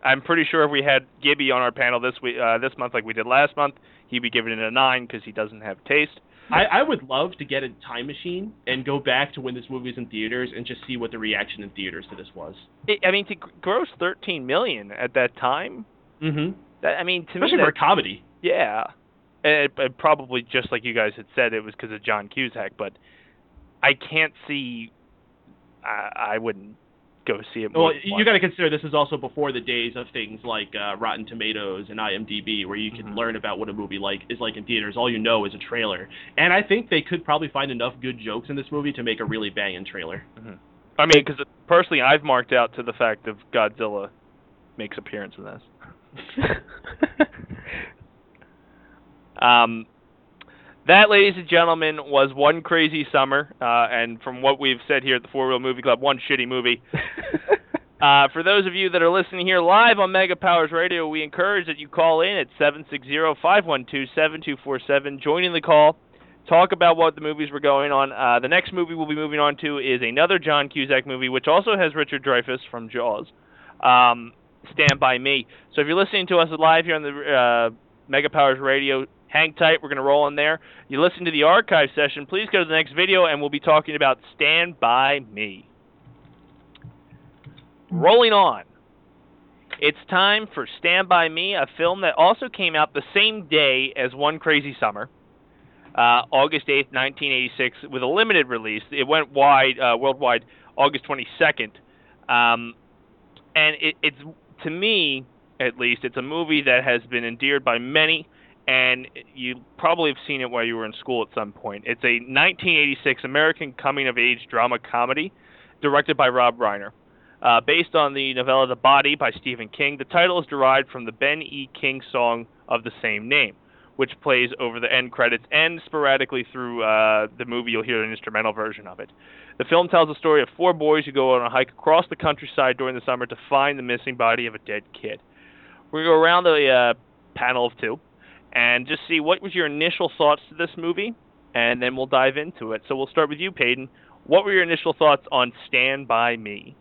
I'm pretty sure if we had Gibby on our panel this week, uh, this month, like we did last month, he'd be giving it a nine because he doesn't have taste. I, I would love to get a time machine and go back to when this movie was in theaters and just see what the reaction in theaters to this was. It, I mean, to gross 13 million at that time. Mm-hmm. That I mean, to Especially me, for a comedy. yeah, it, it probably just like you guys had said, it was because of John Cusack. But I can't see. I, I wouldn't go see it. More Well, than you got to consider this is also before the days of things like uh, Rotten Tomatoes and IMDb, where you can Mhm. learn about what a movie like is like in theaters. All you know is a trailer, and I think they could probably find enough good jokes in this movie to make a really banging trailer. I mean, because personally, I've marked out to the fact of Godzilla makes appearance in this. Um, that, ladies and gentlemen, was one crazy summer, uh, and from what we've said here at the Four Wheel Movie Club, one shitty movie. Uh, for those of you that are listening here live on Mega Powers Radio, we encourage that you call in at 760-512-7247, join in the call, talk about what the movies were going on. Uh, the next movie we'll be moving on to is another John Cusack movie, which also has Richard Dreyfuss from Jaws. Um, Stand By Me. So if you're listening to us live here on the uh, Mega Powers Radio, Hang tight. We're going to roll in there. You listen to the archive session. Please go to the next video, and we'll be talking about Stand By Me. Rolling on. It's time for Stand By Me, a film that also came out the same day as One Crazy Summer, uh, August 8th, 1986, with a limited release. It went wide, uh, worldwide, August 22nd. Um, and it, it's, to me, at least, it's a movie that has been endeared by many, and you probably have seen it while you were in school at some point. It's a 1986 American coming of age drama comedy directed by Rob Reiner. Uh, based on the novella The Body by Stephen King, the title is derived from the Ben E. King song of the same name, which plays over the end credits and sporadically through uh, the movie. You'll hear an instrumental version of it. The film tells the story of four boys who go on a hike across the countryside during the summer to find the missing body of a dead kid. To go around the uh, panel of two and just see what was your initial thoughts to this movie, and then we'll dive into it. So we'll start with you, Peyton. What were your initial thoughts on Stand By Me?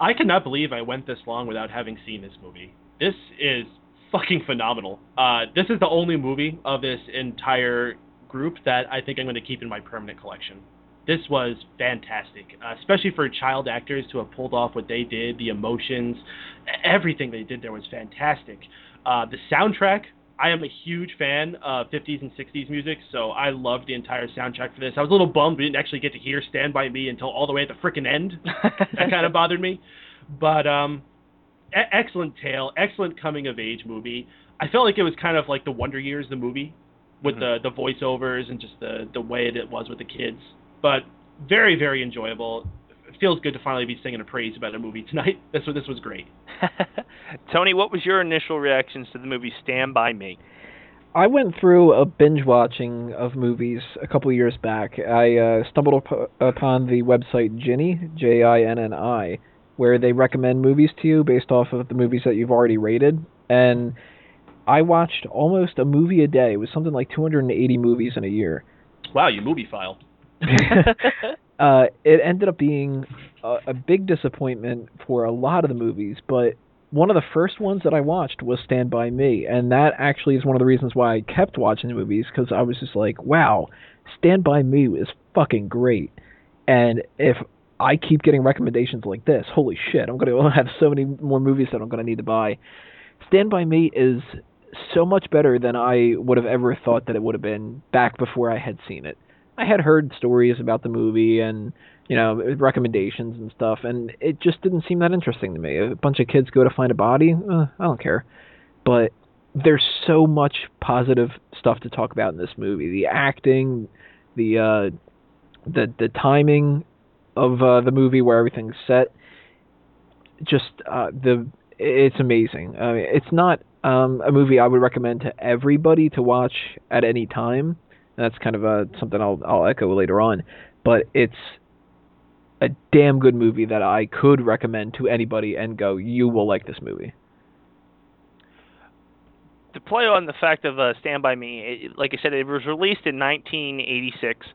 I cannot believe I went this long without having seen this movie. This is fucking phenomenal. Uh, this is the only movie of this entire group that I think I'm going to keep in my permanent collection. This was fantastic, uh, especially for child actors to have pulled off what they did. The emotions, everything they did there was fantastic. Uh, the soundtrack I am a huge fan of 50s and 60s music, so I loved the entire soundtrack for this. I was a little bummed we didn't actually get to hear "Stand by Me" until all the way at the freaking end. that kind of bothered me, but um, e- excellent tale, excellent coming of age movie. I felt like it was kind of like the Wonder Years, the movie, with Mhm. the the voiceovers and just the the way that it was with the kids. But very very enjoyable. It feels good to finally be singing a praise about a movie tonight. This was this was great. Tony, what was your initial reactions to the movie Stand By Me? I went through a binge watching of movies a couple years back. I uh, stumbled up- upon the website Jinni, J I N N I, where they recommend movies to you based off of the movies that you've already rated. And I watched almost a movie a day. It was something like 280 movies in a year. Wow, you movie file. uh, it ended up being a, a big disappointment for a lot of the movies, but one of the first ones that I watched was Stand By Me, and that actually is one of the reasons why I kept watching the movies because I was just like, wow, Stand By Me is fucking great, and if I keep getting recommendations like this, holy shit, I'm gonna have so many more movies that I'm gonna need to buy. Stand By Me is so much better than I would have ever thought that it would have been back before I had seen it. I had heard stories about the movie and you know recommendations and stuff, and it just didn't seem that interesting to me. A bunch of kids go to find a body, uh, I don't care. But there's so much positive stuff to talk about in this movie. The acting, the uh, the the timing of uh, the movie where everything's set, just uh, the it's amazing. I mean, it's not um, a movie I would recommend to everybody to watch at any time. That's kind of uh, something I'll I'll echo later on, but it's a damn good movie that I could recommend to anybody and go, you will like this movie. to play on the fact of uh, Stand By Me, it, like I said, it was released in 1986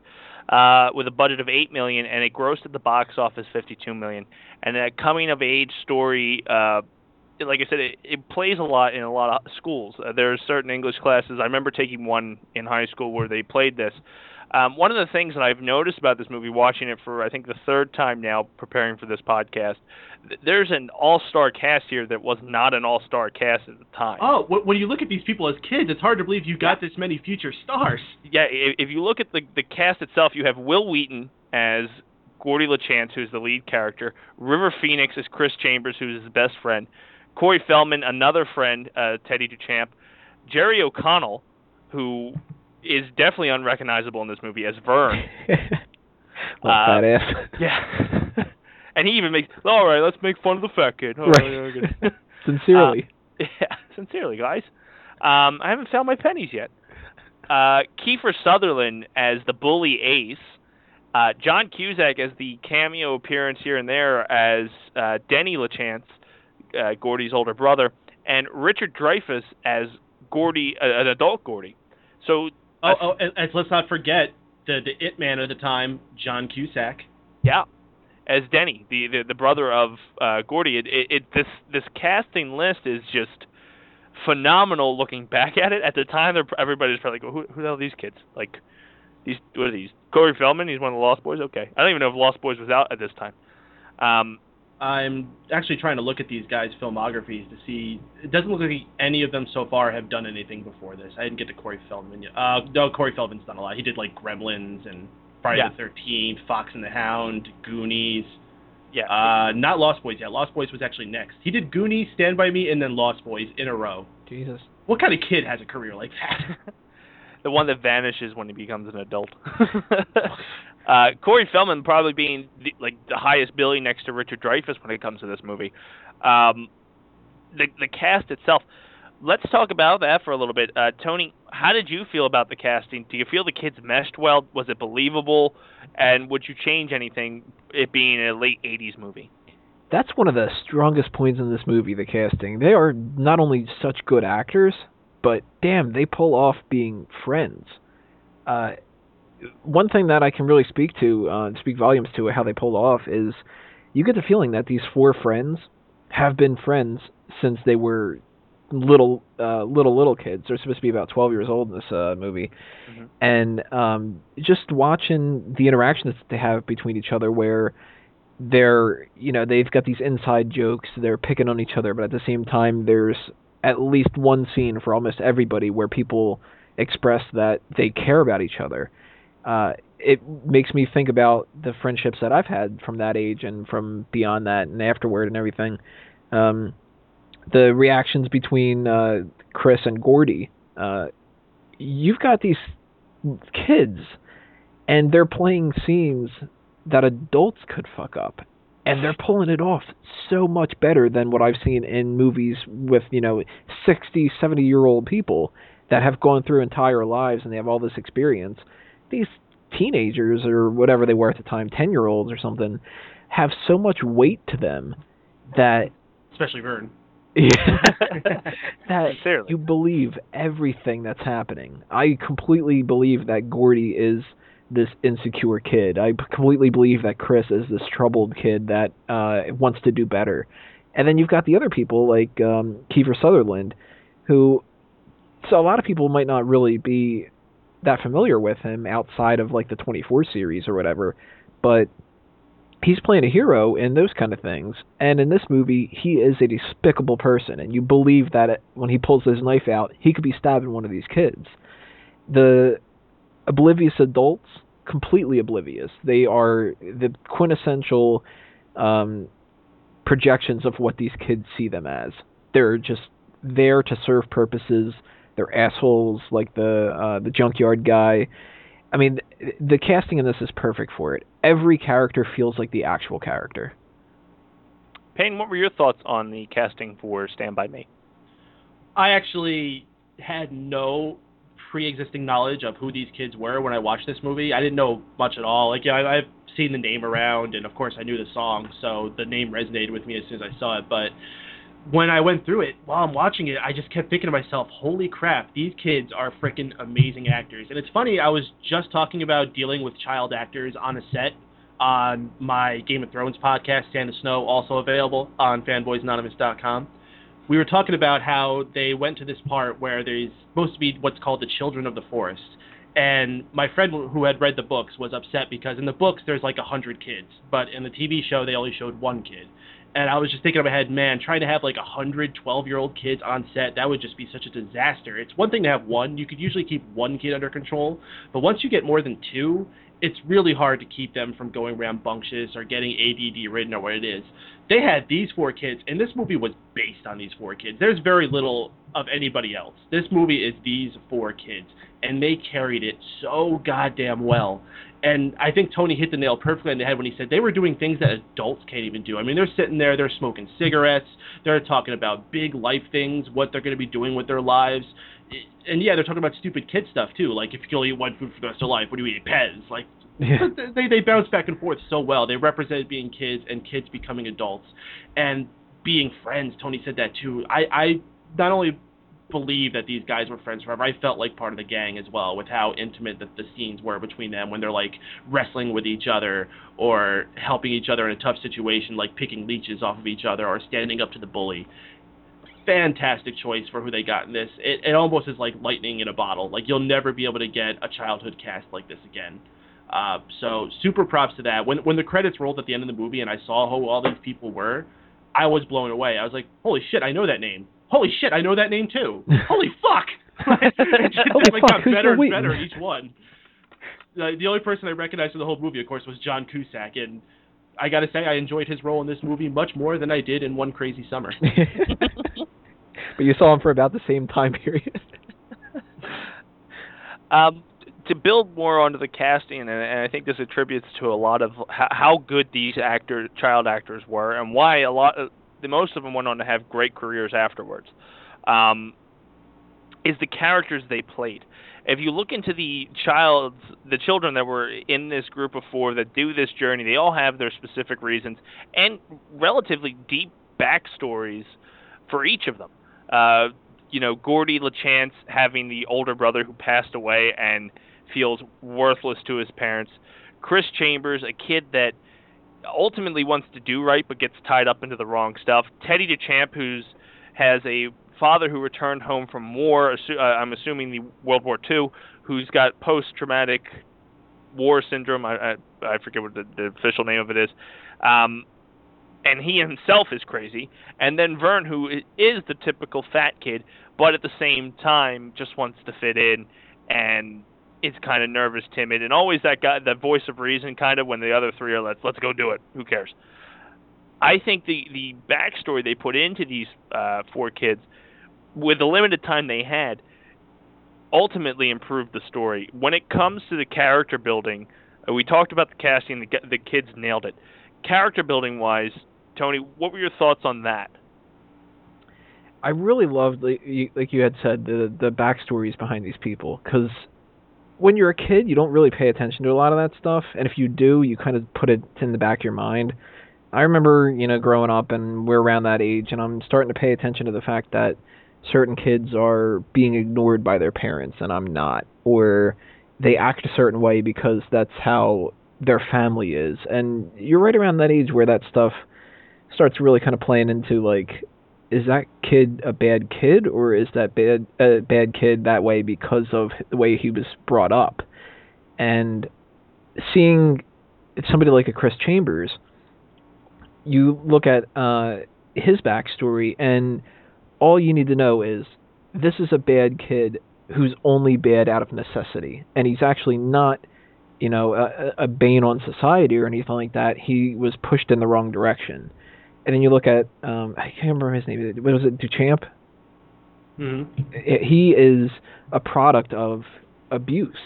uh, with a budget of eight million, and it grossed at the box office 52 million. And that coming of age story, uh, like I said, it, it plays a lot in a lot of schools. Uh, there are certain English classes. I remember taking one in high school where they played this. Um, one of the things that I've noticed about this movie, watching it for I think the third time now, preparing for this podcast, th- there's an all-star cast here that was not an all-star cast at the time. Oh, wh- when you look at these people as kids, it's hard to believe you got this many future stars. yeah, i- if you look at the the cast itself, you have Wil Wheaton as Gordy LaChance, who's the lead character. River Phoenix is Chris Chambers, who's his best friend. Corey Feldman, another friend, uh, Teddy Duchamp. Jerry O'Connell, who is definitely unrecognizable in this movie as Vern. Uh, badass. yeah. and he even makes, all right, let's make fun of the fat kid. All Right. right, okay. Sincerely. Yeah, sincerely, guys. Um, I haven't found my pennies yet. Uh, Kiefer Sutherland as the bully Ace. Uh, John Cusack as the cameo appearance here and there as uh, Denny LaChance, uh, Gordy's older brother, and Richard Dreyfuss as Gordy, uh, an adult Gordy. So, Oh, oh and, and let's not forget the the it man of the time, John Cusack. yeah, as Denny, the the, the brother of uh, Gordy. It, it, it this this casting list is just phenomenal looking back at it. At the time, everybody's probably like, who, who the hell are these kids? Like, these what are these? Corey Feldman, he's one of the Lost Boys. Okay, I don't even know if Lost Boys was out at this time. Um, I'm actually trying to look at these guys' filmographies to see. It doesn't look like any of them so far have done anything before this. I didn't get to Corey Feldman yet. Uh, no, Corey Feldman's done a lot. He did like Gremlins and Friday Yeah. the Thirteenth, Fox and the Hound, Goonies. yeah, Uh, not Lost Boys yet. Lost Boys was actually next. He did Goonies, Stand by Me, and then Lost Boys in a row. Jesus. What kind of kid has a career like that? the one that vanishes when he becomes an adult. uh, Corey Feldman probably being the, like the highest billing next to Richard Dreyfuss when it comes to this movie. Um, the the cast itself. Let's talk about that for a little bit. Uh, Tony, how did you feel about the casting? Do you feel the kids meshed well? Was it believable? And would you change anything? It being a late '80s movie. That's one of the strongest points in this movie, the casting. They are not only such good actors, but damn, they pull off being friends. Uh, one thing that I can really speak to, uh, speak volumes to how they pulled off is you get the feeling that these four friends have been friends since they were little, uh, little, little kids. They're supposed to be about 12 years old in this uh, movie. Mhm. And um, just watching the interactions that they have between each other where they're you know they've got these inside jokes they're picking on each other but at the same time there's at least one scene for almost everybody where people express that they care about each other uh it makes me think about the friendships that I've had from that age and from beyond that and afterward and everything um the reactions between uh Chris and Gordy uh you've got these kids and they're playing scenes that adults could fuck up and they're pulling it off so much better than what I've seen in movies with, you know, 60, 70 year old people that have gone through entire lives and they have all this experience. These teenagers or whatever they were at the time, 10 year olds or something, have so much weight to them that Especially Vern. that Sincerely. you believe everything that's happening. I completely believe that Gordy is this insecure kid. I completely believe that Chris is this troubled kid that uh wants to do better. And then you've got the other people like um Kiefer Sutherland who so a lot of people might not really be that familiar with him outside of like the 24 series or whatever, but he's playing a hero in those kind of things. And in this movie, he is a despicable person, and you believe that it, when he pulls his knife out, he could be stabbing one of these kids. The oblivious adults, completely oblivious. They are the quintessential um, projections of what these kids see them as. They're just there to serve purposes. They're assholes like the uh, the junkyard guy. I mean, the casting in this is perfect for it. Every character feels like the actual character. Payne, what were your thoughts on the casting for Stand by Me? I actually had no pre-existing knowledge of who these kids were when I watched this movie. I didn't know much at all. Like, yeah, I, I've seen the name around, and of course I knew the song, so the name resonated with me as soon as I saw it. But when I went through it, while I'm watching it, I just kept thinking to myself, "Holy crap, these kids are freaking amazing actors." And it's funny, I was just talking about dealing with child actors on a set on my Game of Thrones podcast, Sand and Snow, also available on fanboysanonymous.com we were talking about how they went to this part where there's supposed to be what's called the children of the forest. And my friend who had read the books was upset because in the books there's like a hundred kids but in the tv show they only showed one kid and i was just thinking in my head man trying to have like a hundred 12 year old kids on set that would just be such a disaster it's one thing to have one you could usually keep one kid under control but once you get more than two it's really hard to keep them from going rambunctious or getting ADD ridden or what it is. They had these four kids, and this movie was based on these four kids. There's very little of anybody else. This movie is these four kids, and they carried it so goddamn well. And I think Tony hit the nail perfectly on the head when he said they were doing things that adults can't even do. I mean, they're sitting there, they're smoking cigarettes, they're talking about big life things, what they're going to be doing with their lives. And yeah, they're talking about stupid kid stuff too. Like if you can only eat one food for the rest of your life, what do you eat? Pez. Like Yeah. they they bounce back and forth so well. They represented being kids and kids becoming adults and being friends. Tony said that too. I I not only believe that these guys were friends forever, I felt like part of the gang as well with how intimate the, the scenes were between them when they're like wrestling with each other or helping each other in a tough situation, like picking leeches off of each other or standing up to the bully. fantastic choice for who they got in this. It, it almost is like lightning in a bottle. Like you'll never be able to get a childhood cast like this again. Uh, so super props to that. When when the credits rolled at the end of the movie and I saw who all these people were, I was blown away. I was like, holy shit, I know that name. Holy shit, I know that name too. holy fuck. it just Holy like, fuck, got better and better each one. Uh, the only person I recognized in the whole movie, of course, was John Cusack, and I got to say, I enjoyed his role in this movie much more than I did in One Crazy Summer. but you saw him for about the same time period. Um, to build more onto the casting, and, and I think this attributes to a lot of how, how good these actor, child actors were, and why a lot, the most of them went on to have great careers afterwards. Um, is the characters they played. If you look into the child's, the children that were in this group of four that do this journey, they all have their specific reasons and relatively deep backstories for each of them. Uh, you know, Gordy LaChance having the older brother who passed away and feels worthless to his parents. Chris Chambers, a kid that ultimately wants to do right but gets tied up into the wrong stuff. Teddy Duchamp, who's has a father who returned home from war. assu- Uh, I'm assuming the World War II, who's got post-traumatic war syndrome. I I, I forget what the, the official name of it is. Um, and he himself is crazy. And then Vern, who is the typical fat kid, but at the same time just wants to fit in and is kind of nervous, timid, and always that guy, that voice of reason, kind of when the other three are let's let's go do it. Who cares? I think the the backstory they put into these uh, four kids, with the limited time they had, ultimately improved the story. When it comes to the character building, uh, we talked about the casting. The the kids nailed it. Character building wise, Tony, what were your thoughts on that? I really loved, like you, like you had said, the the backstories behind these people. Because when you're a kid, you don't really pay attention to a lot of that stuff, and if you do, you kind of put it in the back of your mind. I remember, you know, growing up, and we're around that age, and I'm starting to pay attention to the fact that certain kids are being ignored by their parents, and I'm not, or they act a certain way because that's how their family is. And you're right around that age where that stuff starts really kind of playing into like is that kid a bad kid or is that bad a bad kid that way because of the way he was brought up? And seeing somebody like a Chris Chambers you look at uh his backstory and all you need to know is this is a bad kid who's only bad out of necessity. And he's actually not you know a, a bane on society or anything like that. He was pushed in the wrong direction and then you look at um I can't remember his name. What was it? Duchamp. Mm-hmm. He is a product of abuse.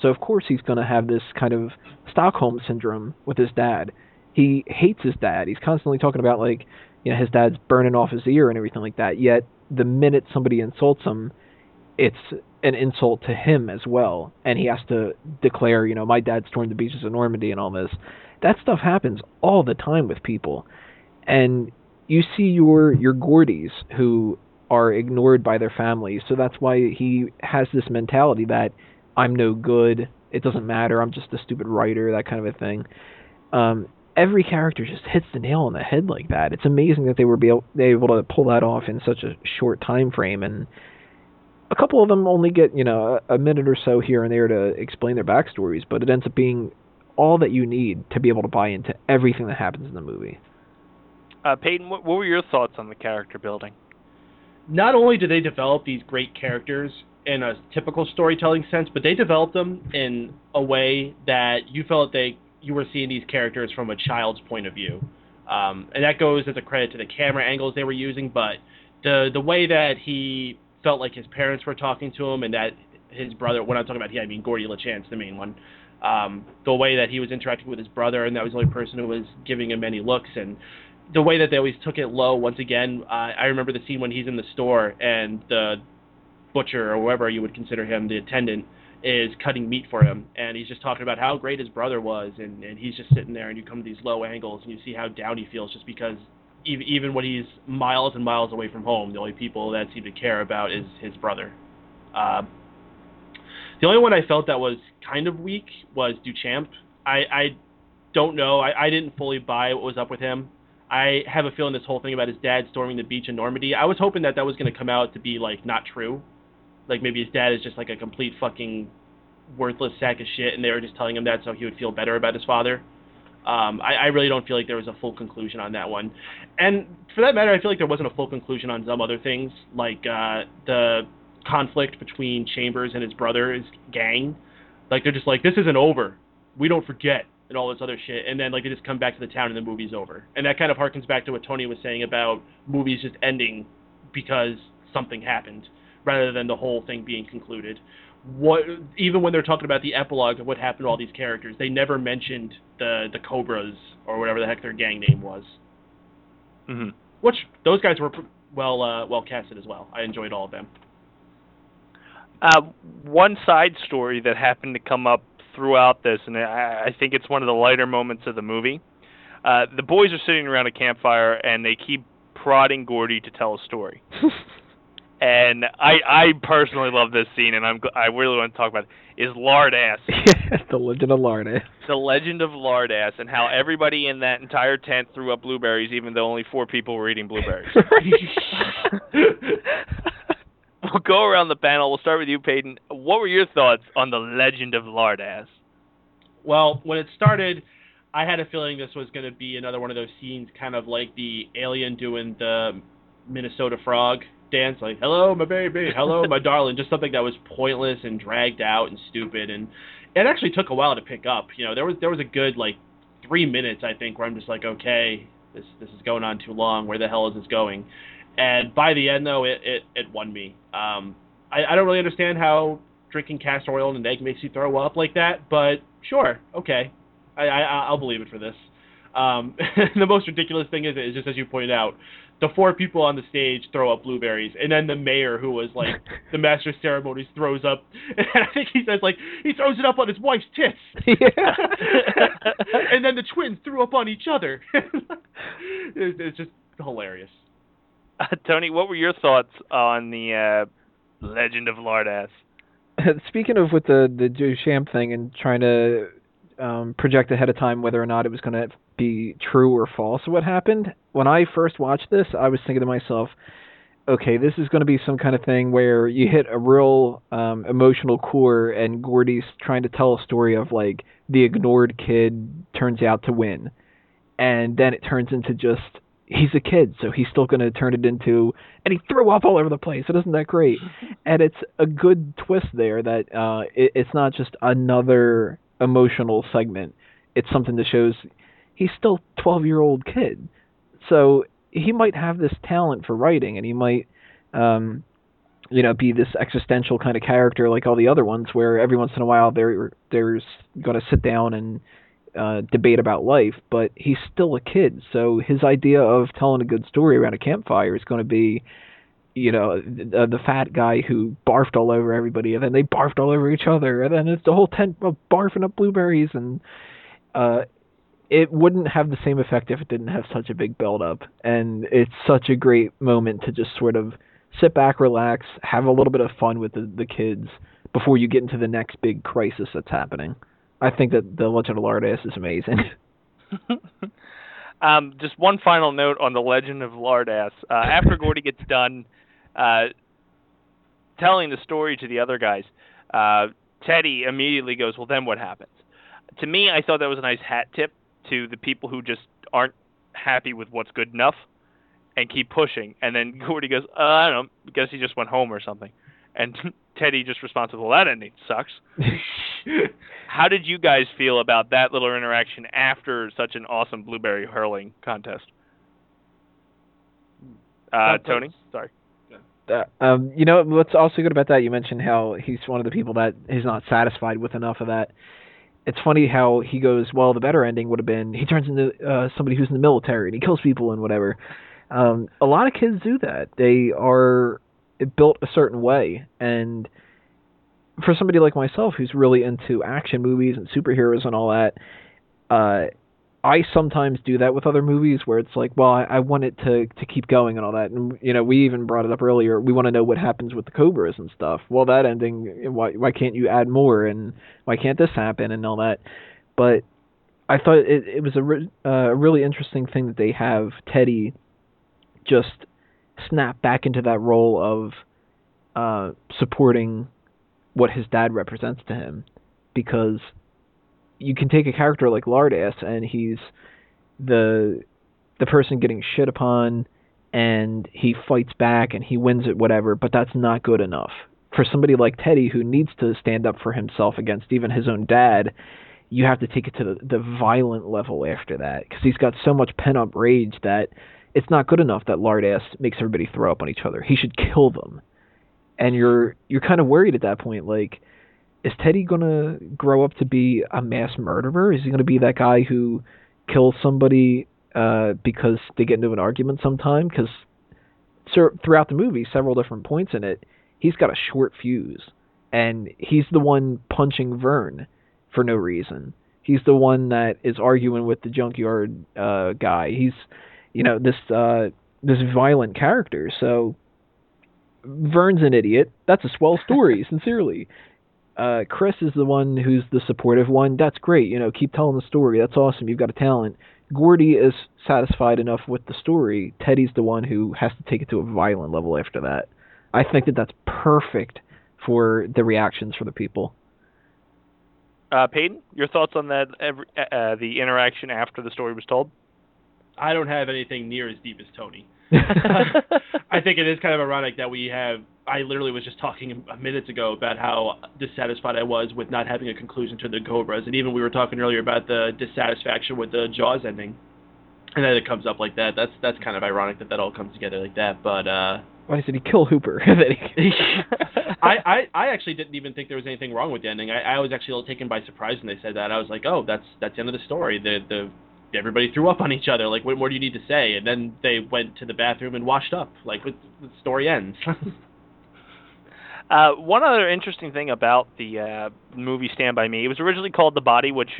So of course he's going to have this kind of Stockholm syndrome with his dad. He hates his dad. He's constantly talking about like, you know, his dad's burning off his ear and everything like that. Yet the minute somebody insults him, it's an insult to him as well, and he has to declare, you know, my dad stormed the beaches of Normandy and all this. That stuff happens all the time with people and you see your your Gordys who are ignored by their families. So that's why he has this mentality that I'm no good. It doesn't matter. I'm just a stupid writer. That kind of a thing. Um, every character just hits the nail on the head like that. It's amazing that they were be able, they able to pull that off in such a short time frame. And a couple of them only get you know a, a minute or so here and there to explain their backstories, but it ends up being all that you need to be able to buy into everything that happens in the movie. Uh, Peyton, what, what were your thoughts on the character building? not only do they develop these great characters in a typical storytelling sense, but they develop them in a way that you felt they you were seeing these characters from a child's point of view, um, and that goes as a credit to the camera angles they were using, but the the way that he felt like his parents were talking to him, and that his brother. When I'm talking about he, I mean Gordy LaChance, the main one. Um, the way that he was interacting with his brother, and that was the only person who was giving him any looks, and the way that they always took it low. Once again, uh, I remember the scene when he's in the store and the butcher or whoever you would consider him, the attendant, is cutting meat for him, and he's just talking about how great his brother was, and, and he's just sitting there, and you come to these low angles, and you see how down he feels just because even even when he's miles and miles away from home, the only people that seem to care about is his brother. Uh, the only one I felt that was kind of weak was Duchamp. I, I don't know. I, I didn't fully buy what was up with him. I have a feeling this whole thing about his dad storming the beach in Normandy. I was hoping that that was going to come out to be like not true, like maybe his dad is just like a complete fucking worthless sack of shit, and they were just telling him that so he would feel better about his father. Um, I, I really don't feel like there was a full conclusion on that one, and for that matter, I feel like there wasn't a full conclusion on some other things, like uh, the conflict between Chambers and his brother's gang. Like they're just like, this isn't over. We don't forget and all this other shit. And then like they just come back to the town and the movie's over. And that kind of harkens back to what Tony was saying about movies just ending because something happened rather than the whole thing being concluded. What even when they're talking about the epilogue of what happened to all these characters, they never mentioned the the Cobras or whatever the heck their gang name was. hmm Which those guys were well uh, well casted as well. I enjoyed all of them. Uh, one side story that happened to come up throughout this, and I, I think it's one of the lighter moments of the movie. Uh, the boys are sitting around a campfire, and they keep prodding Gordy to tell a story. and I, I personally love this scene, and I'm, I really want to talk about it. Is Lard Ass, the Legend of Larda. the legend of Lard Ass, and how everybody in that entire tent threw up blueberries, even though only four people were eating blueberries. we'll go around the panel. We'll start with you, Peyton. What were your thoughts on the legend of Lardass? Well, when it started, I had a feeling this was going to be another one of those scenes, kind of like the alien doing the Minnesota frog dance, like "Hello, my baby, hello, my darling," just something that was pointless and dragged out and stupid. And it actually took a while to pick up. You know, there was there was a good like three minutes, I think, where I'm just like, okay, this this is going on too long. Where the hell is this going? And by the end, though, it it, it won me. Um, I, I don't really understand how drinking castor oil and an egg makes you throw up like that, but sure, okay, I, I I'll believe it for this. Um, the most ridiculous thing is, is just as you pointed out, the four people on the stage throw up blueberries, and then the mayor, who was like the master of ceremonies, throws up. And I think he says like he throws it up on his wife's tits. yeah. and then the twins threw up on each other. it's, it's just hilarious. Uh, Tony, what were your thoughts on the uh, legend of Lard Ass? Speaking of with the the Duchamp thing and trying to um, project ahead of time whether or not it was going to be true or false what happened, when I first watched this, I was thinking to myself, okay, this is going to be some kind of thing where you hit a real um, emotional core, and Gordy's trying to tell a story of like the ignored kid turns out to win, and then it turns into just he's a kid, so he's still going to turn it into, and he threw up all over the place. It isn't that great, and it's a good twist there that uh, it, it's not just another emotional segment. It's something that shows he's still 12 year old kid, so he might have this talent for writing, and he might. Um, you know, be this existential kind of character like all the other ones, where every once in a while there there's going to sit down and uh, debate about life, but he's still a kid. So his idea of telling a good story around a campfire is going to be, you know, the, the fat guy who barfed all over everybody, and then they barfed all over each other, and then it's the whole tent of barfing up blueberries, and uh, it wouldn't have the same effect if it didn't have such a big build up. And it's such a great moment to just sort of sit back, relax, have a little bit of fun with the, the kids before you get into the next big crisis that's happening. I think that the Legend of Lardass is amazing. um, just one final note on the Legend of Lardass. Uh, after Gordy gets done uh, telling the story to the other guys, uh, Teddy immediately goes, "Well, then what happens?" To me, I thought that was a nice hat tip to the people who just aren't happy with what's good enough and keep pushing. And then Gordy goes, uh, "I don't know, guess he just went home or something." And Teddy just responds, "Well, that ending sucks." How did you guys feel about that little interaction after such an awesome blueberry hurling contest? Uh, Tony, sorry. Uh, um, you know what's also good about that? You mentioned how he's one of the people that is not satisfied with enough of that. It's funny how he goes, well, the better ending would have been he turns into uh, somebody who's in the military and he kills people and whatever. Um, a lot of kids do that. They are built a certain way, and for somebody like myself who's really into action movies and superheroes and all that, uh, I sometimes do that with other movies where it's like, well, I, I want it to to keep going and all that. And you know, we even brought it up earlier. We want to know what happens with the Cobras and stuff. Well, that ending, why why can't you add more and why can't this happen and all that? But I thought it it was a re- uh, a really interesting thing that they have Teddy just snap back into that role of uh, supporting what his dad represents to him, because you can take a character like Lardass and he's the the person getting shit upon and he fights back and he wins it whatever but that's not good enough. For somebody like Teddy who needs to stand up for himself against even his own dad you have to take it to the, the violent level after that. Because he's got so much pent up rage that it's not good enough that lard ass makes everybody throw up on each other he should kill them and you're you're kind of worried at that point like is Teddy gonna grow up to be a mass murderer? Is he gonna be that guy who kills somebody uh, because they get into an argument sometime? Because throughout the movie, several different points in it, he's got a short fuse, and he's the one punching Vern for no reason. He's the one that is arguing with the junkyard uh, guy. He's, you know, this uh, this violent character. So Vern's an idiot. That's a swell story, sincerely uh, Chris is the one who's the supportive one. That's great. You know, keep telling the story. That's awesome. You've got a talent. Gordy is satisfied enough with the story. Teddy's the one who has to take it to a violent level after that. I think that that's perfect for the reactions for the people. Uh, Peyton, your thoughts on that? Every, uh, uh the interaction after the story was told. I don't have anything near as deep as Tony. I think it is kind of ironic that we have. I literally was just talking a minutes ago about how dissatisfied I was with not having a conclusion to the Cobras, and even we were talking earlier about the dissatisfaction with the Jaws ending, and then it comes up like that. That's that's kind of ironic that that all comes together like that. But uh, why did he kill Hooper? I, I I actually didn't even think there was anything wrong with the ending. I, I was actually a little taken by surprise when they said that. I was like, oh, that's that's the end of the story. The the everybody threw up on each other. Like, what more do you need to say? And then they went to the bathroom and washed up. Like, the story ends. uh, one other interesting thing about the uh, movie Stand by Me, it was originally called The Body, which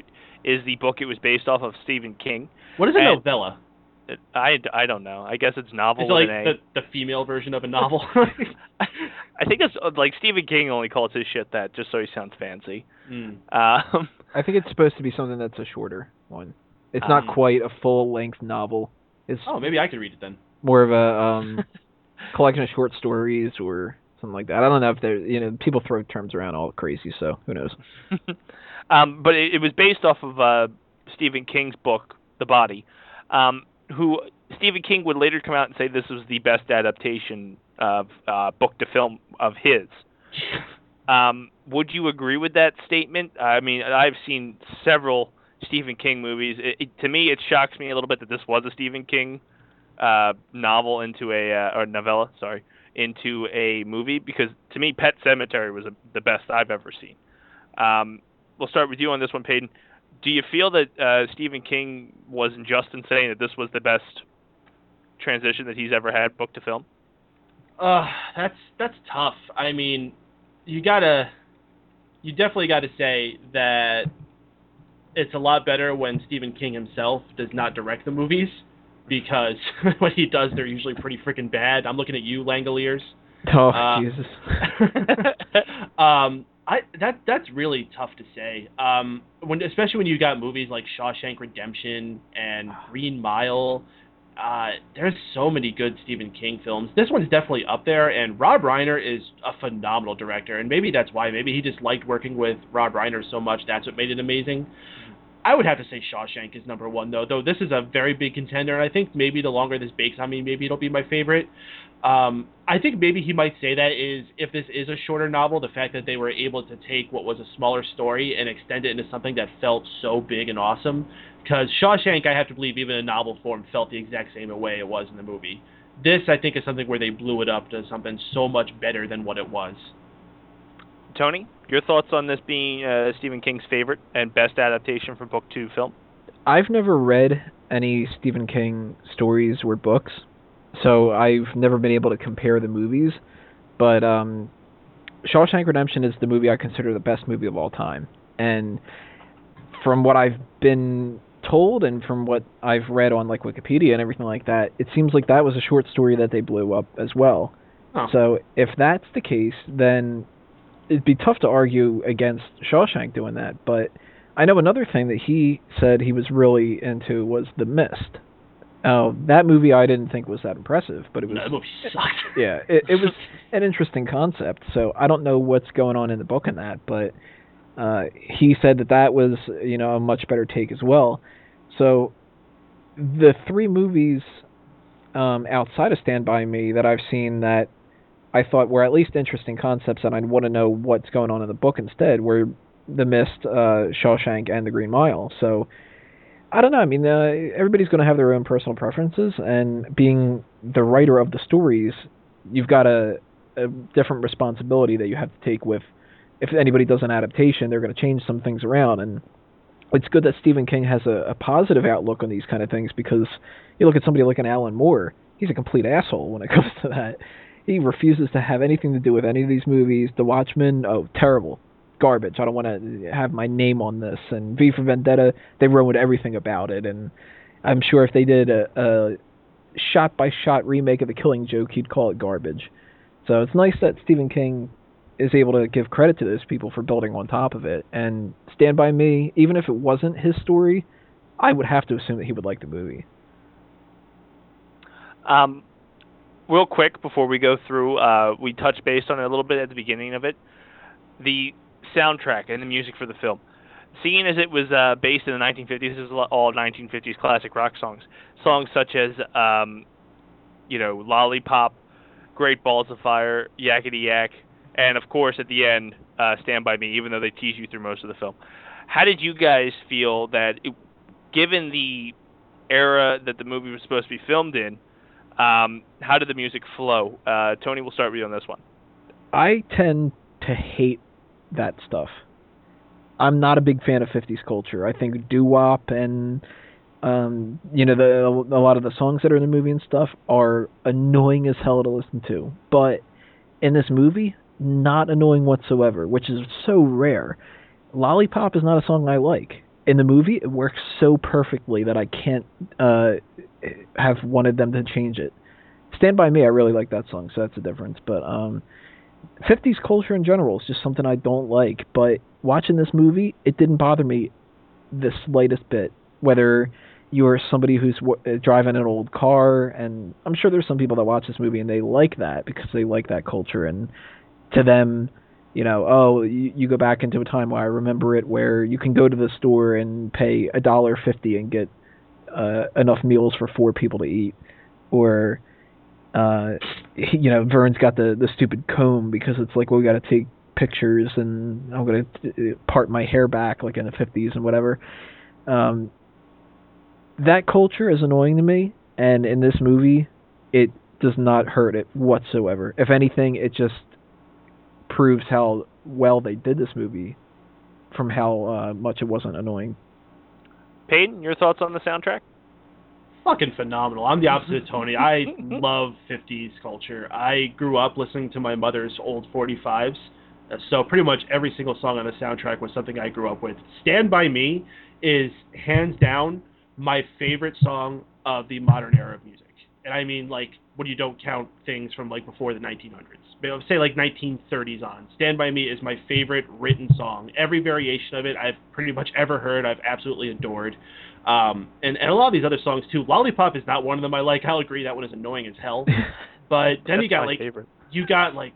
is the book it was based off of Stephen King. What is a and novella? It, I, I don't know. I guess it's novel. Is it like the, the female version of a novel? I think it's like Stephen King only calls his shit that just so he sounds fancy. Mm. Um, I think it's supposed to be something that's a shorter one. It's not um, quite a full length novel. It's oh, maybe I could read it then. More of a um, collection of short stories or something like that. I don't know if there, you know, people throw terms around all crazy, so who knows. um, but it, it, was based off of uh, Stephen King's book, The Body, um, who Stephen King would later come out and say this was the best adaptation of uh, book to film of his. Um, would you agree with that statement? I mean, I've seen several Stephen King movies. It, it, to me, it shocks me a little bit that this was a Stephen King uh, novel into a uh, or novella, sorry, into a movie because to me, Pet Sematary was a, the best I've ever seen. Um, we'll start with you on this one, Peyton. Do you feel that uh, Stephen King was unjust in saying that this was the best transition that he's ever had, book to film? Uh, that's that's tough. I mean, you gotta, you definitely got to say that it's a lot better when Stephen King himself does not direct the movies because when he does, they're usually pretty freaking bad. I'm looking at you, Langoliers. Oh uh, Jesus. um, I that that's really tough to say. Um, when especially when you got movies like Shawshank Redemption and Green Mile. Uh, there's so many good Stephen King films. This one's definitely up there, and Rob Reiner is a phenomenal director, and maybe that's why. Maybe he just liked working with Rob Reiner so much. That's what made it amazing. I would have to say Shawshank is number one though. Though this is a very big contender, and I think maybe the longer this bakes on me, maybe it'll be my favorite. Um, I think maybe he might say that is if this is a shorter novel, the fact that they were able to take what was a smaller story and extend it into something that felt so big and awesome. Because Shawshank, I have to believe, even in novel form, felt the exact same way it was in the movie. This, I think, is something where they blew it up to something so much better than what it was. Tony, your thoughts on this being uh, Stephen King's favorite and best adaptation for book to film? I've never read any Stephen King stories or books, so I've never been able to compare the movies. But um, Shawshank Redemption is the movie I consider the best movie of all time, and from what I've been told and from what I've read on like Wikipedia and everything like that, it seems like that was a short story that they blew up as well. Oh. So if that's the case, then it'd be tough to argue against Shawshank doing that, but I know another thing that he said he was really into was The Mist. Oh, that movie I didn't think was that impressive, but it was No, that movie sucked. yeah, it, it was an interesting concept. So I don't know what's going on in the book in that, but uh, he said that that was you know a much better take as well. So the three movies um, outside of Stand by Me that I've seen that I thought were at least interesting concepts, and I'd want to know what's going on in the book instead were The Mist, uh, Shawshank, and The Green Mile. So. I don't know. I mean, uh, everybody's going to have their own personal preferences, and being the writer of the stories, you've got a, a different responsibility that you have to take with. If anybody does an adaptation, they're going to change some things around, and it's good that Stephen King has a, a positive outlook on these kind of things because you look at somebody like an Alan Moore, he's a complete asshole when it comes to that. He refuses to have anything to do with any of these movies. The Watchmen, oh, terrible garbage. I don't want to have my name on this. And V for Vendetta, they ruined everything about it. And I'm sure if they did a, a shot by shot remake of The Killing Joke, he'd call it garbage. So it's nice that Stephen King is able to give credit to those people for building on top of it. And Stand By Me, even if it wasn't his story, I would have to assume that he would like the movie. Um, real quick before we go through, uh, we touched base on it a little bit at the beginning of it. The soundtrack and the music for the film. Seeing as it was uh, based in the 1950s, this is all 1950s classic rock songs. Songs such as, um, you know, Lollipop, Great Balls of Fire, Yakety Yak, and of course at the end, uh, Stand By Me, even though they tease you through most of the film. How did you guys feel that, it, given the era that the movie was supposed to be filmed in, um, how did the music flow? Uh, Tony, we'll start with you on this one. I tend to hate that stuff. I'm not a big fan of 50s culture. I think doo wop and um, you know the a lot of the songs that are in the movie and stuff are annoying as hell to listen to. But in this movie, not annoying whatsoever, which is so rare. Lollipop is not a song I like. In the movie, it works so perfectly that I can't uh, have wanted them to change it. Stand by Me, I really like that song, so that's a difference. But um, 50s culture in general is just something I don't like, but watching this movie, it didn't bother me the slightest bit. Whether you're somebody who's w- uh, driving an old car, and I'm sure there's some people that watch this movie and they like that because they like that culture, and to them, you know, oh, you, you go back into a time where I remember it, where you can go to the store and pay a dollar fifty and get uh, enough meals for four people to eat, or uh, you know, Vern's got the the stupid comb because it's like, well, we got to take pictures, and I'm gonna uh, part my hair back like in the 50s and whatever. Um, that culture is annoying to me, and in this movie, it does not hurt it whatsoever. If anything, it just proves how well they did this movie, from how uh, much it wasn't annoying. Peyton, your thoughts on the soundtrack? fucking phenomenal. I'm the opposite of Tony. I love 50s culture. I grew up listening to my mother's old 45s. Uh, So pretty much every single song on the soundtrack was something I grew up with. Stand by Me is hands down my favorite song of the modern era of music. And I mean like when you don't count things from like before the 1900s. But say like 1930s on. Stand by Me is my favorite written song. Every variation of it I've pretty much ever heard, I've absolutely adored. Um, and, and a lot of these other songs too. Lollipop is not one of them I like. I'll agree that one is annoying as hell. But then you got like favorite. you got like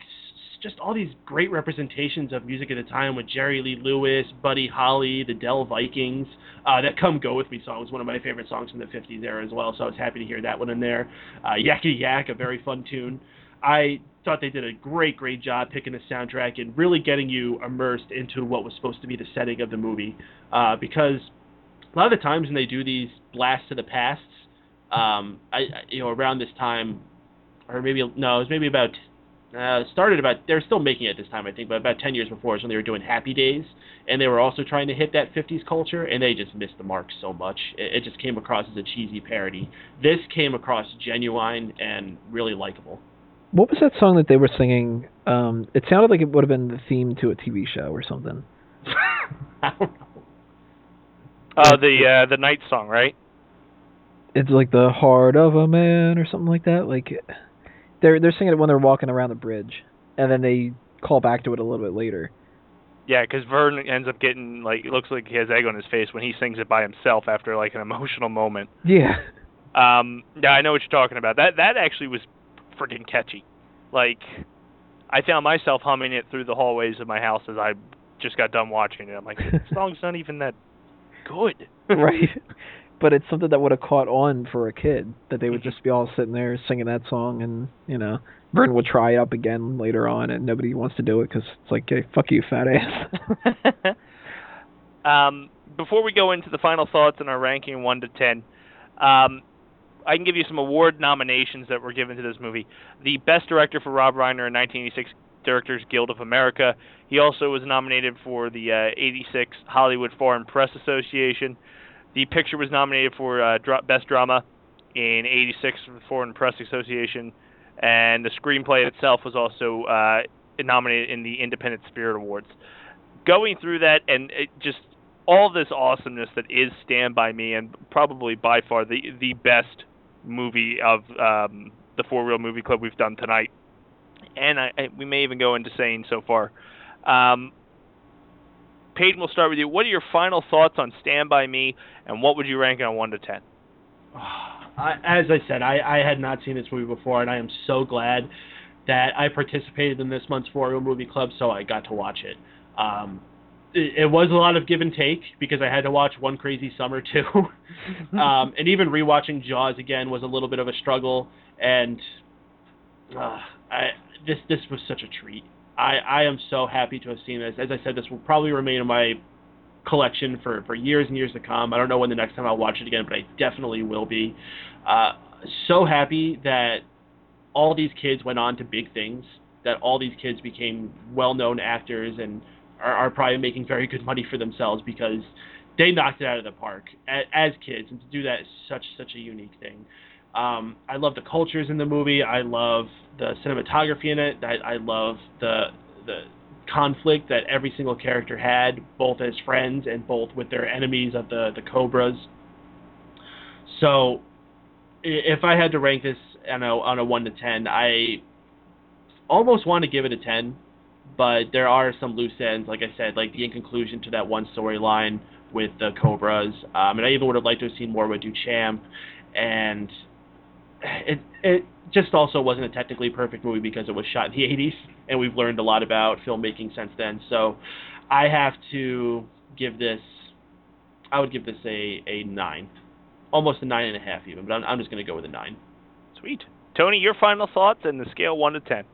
just all these great representations of music at the time with Jerry Lee Lewis, Buddy Holly, the Dell Vikings. Uh, that "Come Go with Me" song was one of my favorite songs from the '50s era as well. So I was happy to hear that one in there. Uh, Yakety Yak, a very fun tune. I thought they did a great, great job picking the soundtrack and really getting you immersed into what was supposed to be the setting of the movie. Uh, because a lot of the times when they do these blasts to the pasts, um, I, you know around this time, or maybe no, it was maybe about uh, started about they're still making it this time I think, but about ten years before is when they were doing Happy Days, and they were also trying to hit that '50s culture, and they just missed the mark so much. It, it just came across as a cheesy parody. This came across genuine and really likable. What was that song that they were singing? Um, it sounded like it would have been the theme to a TV show or something. I don't know. Oh, the uh, the night song, right? It's like the heart of a man or something like that. Like they're they're singing it when they're walking around the bridge, and then they call back to it a little bit later. Yeah, because Vern ends up getting like it looks like he has egg on his face when he sings it by himself after like an emotional moment. Yeah. Um, yeah, I know what you're talking about. That that actually was freaking catchy. Like, I found myself humming it through the hallways of my house as I just got done watching it. I'm like, this song's not even that good. right. But it's something that would have caught on for a kid that they would just be all sitting there singing that song, and you know, Vern would try up again later on, and nobody wants to do it because it's like, hey, fuck you, fat ass. um, before we go into the final thoughts and our ranking one to ten, um, I can give you some award nominations that were given to this movie. The best director for Rob Reiner in 1986 Directors Guild of America. He also was nominated for the uh, 86 Hollywood Foreign Press Association. The picture was nominated for uh, best drama in 86 for the Foreign Press Association, and the screenplay itself was also uh, nominated in the Independent Spirit Awards. Going through that and it just all this awesomeness that is Stand by Me, and probably by far the the best movie of um, the Four Reel Movie Club we've done tonight, and I, I, we may even go into saying so far. Um, Peyton, we'll start with you. What are your final thoughts on Stand by Me, and what would you rank on one to ten? As I said, I, I had not seen this movie before, and I am so glad that I participated in this month's Reel Movie Club, so I got to watch it. Um, it, it was a lot of give and take because I had to watch One Crazy Summer too, um, and even rewatching Jaws again was a little bit of a struggle. And uh, I this this was such a treat. I I am so happy to have seen this. As I said, this will probably remain in my collection for for years and years to come. I don't know when the next time I'll watch it again, but I definitely will be. Uh, so happy that all these kids went on to big things. That all these kids became well-known actors and are, are probably making very good money for themselves because they knocked it out of the park as, as kids, and to do that is such such a unique thing. Um, I love the cultures in the movie. I love the cinematography in it. I, I love the the conflict that every single character had, both as friends and both with their enemies of the the Cobras. So, if I had to rank this on a on a one to ten, I almost want to give it a ten but there are some loose ends, like I said, like the inconclusion to that one storyline with the Cobras. Um, and I even would have liked to have seen more with Duchamp. And it it just also wasn't a technically perfect movie because it was shot in the 80s, and we've learned a lot about filmmaking since then. So I have to give this, I would give this a, a nine, almost a nine and a half even, but I'm, I'm just going to go with a nine. Sweet. Tony, your final thoughts and the scale one to ten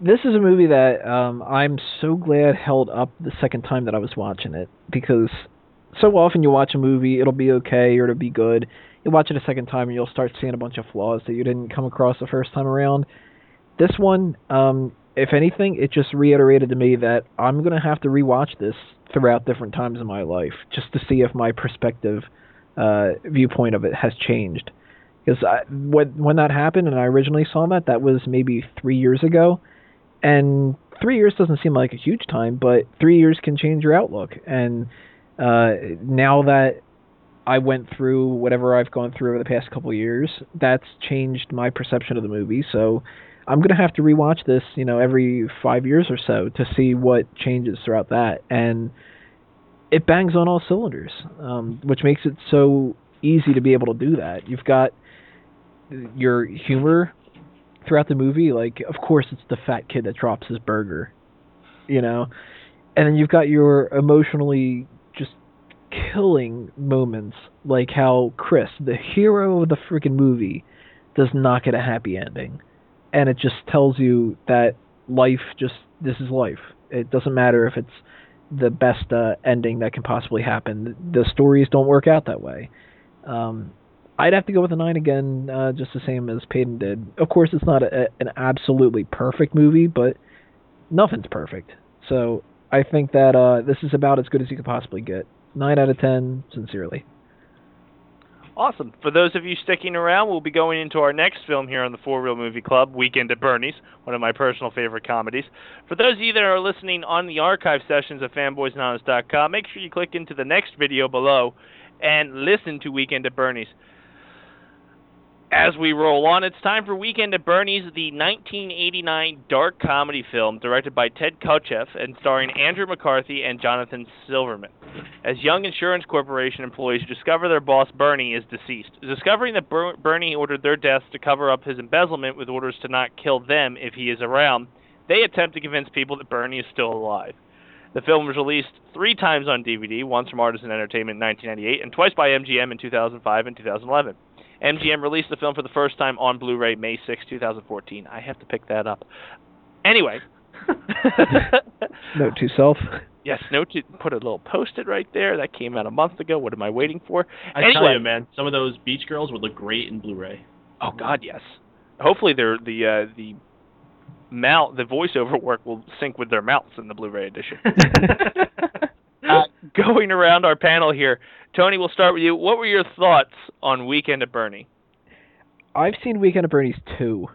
this is a movie that um, I'm so glad held up the second time that I was watching it because so often you watch a movie, it'll be okay or it'll be good. You watch it a second time and you'll start seeing a bunch of flaws that you didn't come across the first time around. This one, um, if anything, it just reiterated to me that I'm gonna have to rewatch this throughout different times in my life just to see if my perspective, uh, viewpoint of it has changed. Because when when that happened and I originally saw that, that was maybe three years ago and three years doesn't seem like a huge time, but three years can change your outlook. And uh, now that I went through whatever I've gone through over the past couple years, that's changed my perception of the movie. So I'm gonna have to rewatch this, you know, every five years or so to see what changes throughout that. And it bangs on all cylinders, um, which makes it so easy to be able to do that. You've got your humor throughout the movie, like of course it's the fat kid that drops his burger, you know, and then you've got your emotionally just killing moments, like how Chris, the hero of the freaking movie, does not get a happy ending, and it just tells you that life just this is life. It doesn't matter if it's the best uh, ending that can possibly happen. The stories don't work out that way. Um, I'd have to go with a nine again, uh, just the same as Peyton did. Of course, it's not a, an absolutely perfect movie, but nothing's perfect. So I think that uh, this is about as good as you could possibly get. Nine out of ten, sincerely. Awesome. For those of you sticking around, we'll be going into our next film here on the Four Reel Movie Club, Weekend at Bernie's, one of my personal favorite comedies. For those of you that are listening on the archive sessions of fanboysanonymous.com, make sure you click into the next video below and listen to Weekend at Bernie's As we roll on, it's time for Weekend at Bernie's, the 1989 dark comedy film directed by Ted Kotcheff and starring Andrew McCarthy and Jonathan Silverman. As young insurance corporation employees discover their boss Bernie is deceased, discovering that Ber- Bernie ordered their deaths to cover up his embezzlement with orders to not kill them if he is around, they attempt to convince people that Bernie is still alive. The film was released three times on DVD, once from Artisan Entertainment in 1998 and twice by MGM in 2005 and 2011. MGM released the film for the first time on Blu-ray May 6, 2014. I have to pick that up. Anyway. Note to self. Yes, note to put a little post-it right there. That came out a month ago. What am I waiting for? I anyway, tell you, man, some of those beach girls would look great in Blu-ray. Oh God, yes. Hopefully, they're the uh, the mouth the voiceover work will sync with their mouths in the Blu-ray edition. uh, going around our panel here, Tony, we'll start with you. What were your thoughts on Weekend at Bernie? I've seen Weekend at Bernie's two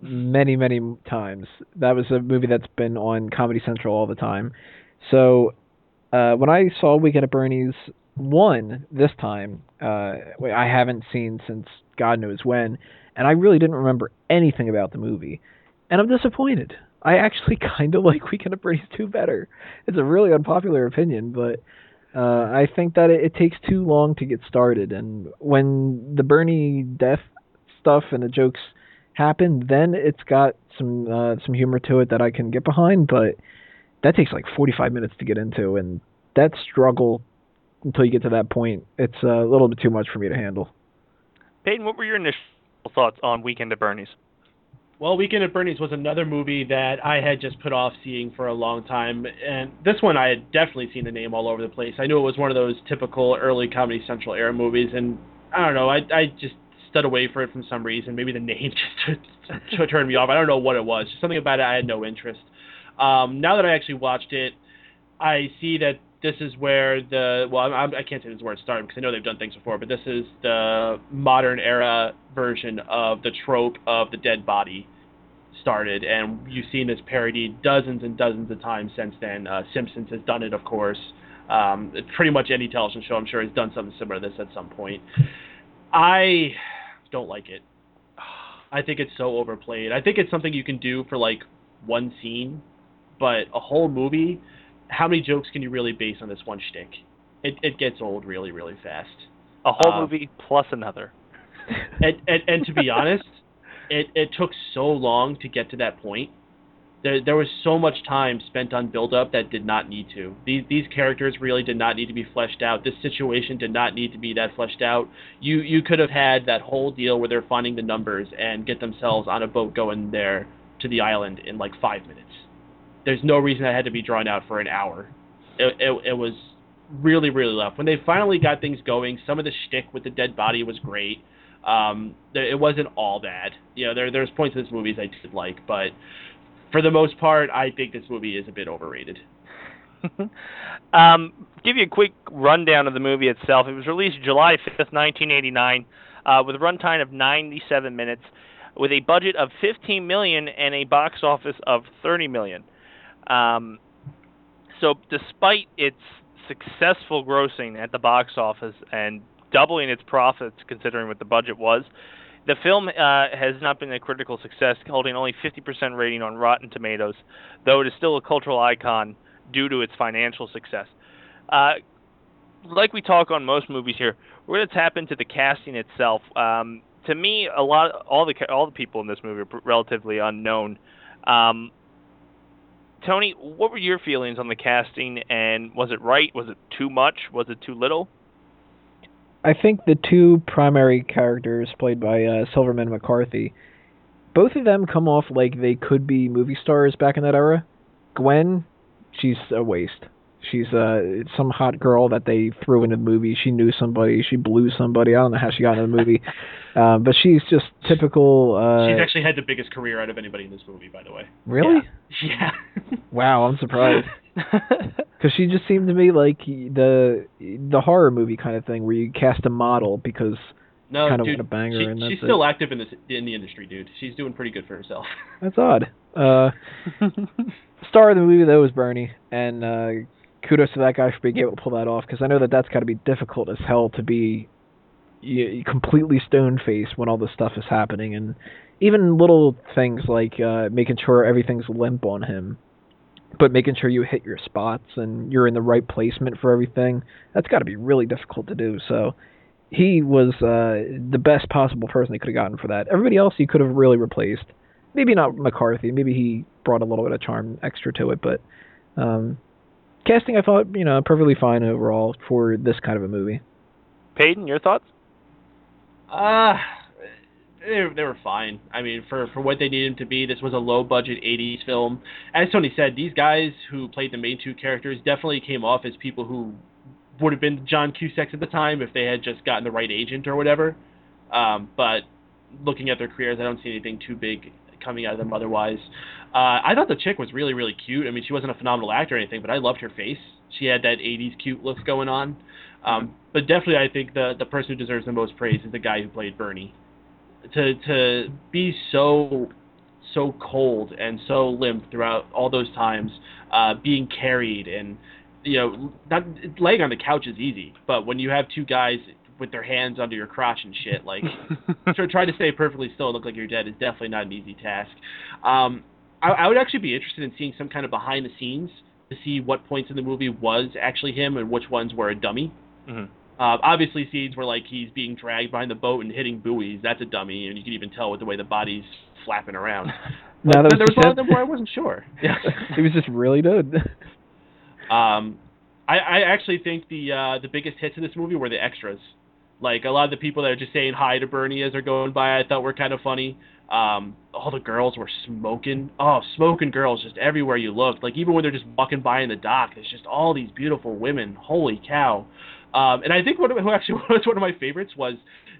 many, many times. That was a movie that's been on Comedy Central all the time. So uh, when I saw Weekend at Bernie's one this time, uh, I haven't seen since God knows when, and I really didn't remember anything about the movie, and I'm disappointed. I actually kind of like Weekend at Bernie's two better. It's a really unpopular opinion, but uh, I think that it, it takes too long to get started, and when the Bernie death stuff and the jokes happen, then it's got some uh, some humor to it that I can get behind. But that takes like 45 minutes to get into, and that struggle until you get to that point, it's a little bit too much for me to handle. Peyton, what were your initial thoughts on Weekend at Bernie's? Well, Weekend at Bernie's was another movie that I had just put off seeing for a long time, and this one I had definitely seen the name all over the place. I knew it was one of those typical early Comedy Central era movies, and I don't know, I I just stood away for it for some reason. Maybe the name just turned me off. I don't know what it was. Just something about it I had no interest. Um, now that I actually watched it, I see that this is where the well, I'm, I can't say this is where it started because I know they've done things before, but this is the modern era version of the trope of the dead body started, and you've seen this parodied dozens and dozens of times since then. Uh, Simpsons has done it, of course. Um, pretty much any television show, I'm sure, has done something similar to this at some point. I don't like it. I think it's so overplayed. I think it's something you can do for like one scene, but a whole movie, how many jokes can you really base on this one shtick? It it gets old really really fast. A whole Um, movie plus another. And and, and to be honest, it it took so long to get to that point. There there was so much time spent on build up that did not need to. These these characters really did not need to be fleshed out. This situation did not need to be that fleshed out. You you could have had that whole deal where they're finding the numbers and get themselves on a boat going there to the island in like five minutes. There's no reason that had to be drawn out for an hour. It it, it was really really rough. When they finally got things going, some of the shtick with the dead body was great. Um, it wasn't all bad. You know, there there's points in this movie I did like, but for the most part, I think this movie is a bit overrated. um, give you a quick rundown of the movie itself. It was released July 5th, 1989, uh, with a runtime of 97 minutes, with a budget of 15 million and a box office of 30 million. Um, so, despite its successful grossing at the box office and doubling its profits, considering what the budget was, the film uh, has not been a critical success, holding only 50% rating on Rotten Tomatoes, though it is still a cultural icon due to its financial success. Uh, like we talk on most movies here, we're going to tap into the casting itself. Um, to me, a lot, all the all the people in this movie are relatively unknown. Um, Tony, what were your feelings on the casting, and was it right? Was it too much? Was it too little? I think the two primary characters played by uh, Silverman McCarthy, both of them come off like they could be movie stars back in that era. Gwen, she's a waste. She's uh some hot girl that they threw into the movie. She knew somebody. She blew somebody. I don't know how she got into the movie, um, but she's just typical. Uh, She's actually had the biggest career out of anybody in this movie, by the way. really? Yeah. Wow, I'm surprised. Because she just seemed to me like the the horror movie kind of thing, where you cast a model because no, Kinda dude, want to bang her she, and that's she's it. still active in this in the industry, dude. She's doing pretty good for herself. that's odd. Uh, star of the movie though was Bernie, and uh, kudos to that guy for being able to pull that off. Because I know that that's got to be difficult as hell to be you, completely stone faced when all this stuff is happening, and even little things like uh, making sure everything's limp on him, but making sure you hit your spots and you're in the right placement for everything. That's got to be really difficult to do. So he was uh, the best possible person they could have gotten for that. Everybody else you could have really replaced. Maybe not McCarthy. Maybe he brought a little bit of charm extra to it, but um, casting I thought you know perfectly fine overall for this kind of a movie. Peyton, your thoughts? Uh, they, they were fine. I mean, for, for what they needed them to be, this was a low budget 80s film. As Tony said, these guys who played the main two characters definitely came off as people who would have been John Cusacks at the time if they had just gotten the right agent or whatever. Um, but looking at their careers, I don't see anything too big coming out of them otherwise. Uh, I thought the chick was really, really cute. I mean, she wasn't a phenomenal actor or anything, but I loved her face. She had that 80s cute look going on. Um, but definitely, I think the the person who deserves the most praise is the guy who played Bernie. To to be so so cold and so limp throughout all those times, uh, being carried and you know, not laying on the couch is easy, but when you have two guys with their hands under your crotch and shit, like try, try to stay perfectly still and look like you're dead is definitely not an easy task. Um, I, I would actually be interested in seeing some kind of behind the scenes to see what points in the movie was actually him and which ones were a dummy. Mm-hmm. Uh, obviously, scenes where like he's being dragged behind the boat and hitting buoys, that's a dummy, and you can even tell with the way the body's flapping around. Now But that there was was a lot of them where I wasn't sure. Yeah. he was just really good. Um, I, I actually think the uh, the biggest hits in this movie were the extras. Like a lot of the people that are just saying hi to Bernie as they're going by, I thought were kind of funny. Um, all the girls were smoking. Oh, smoking girls just everywhere you looked. Like even when they're just walking by in the dock, there's just all these beautiful women. Holy cow! Um, and I think one of, who actually was one of my favorites was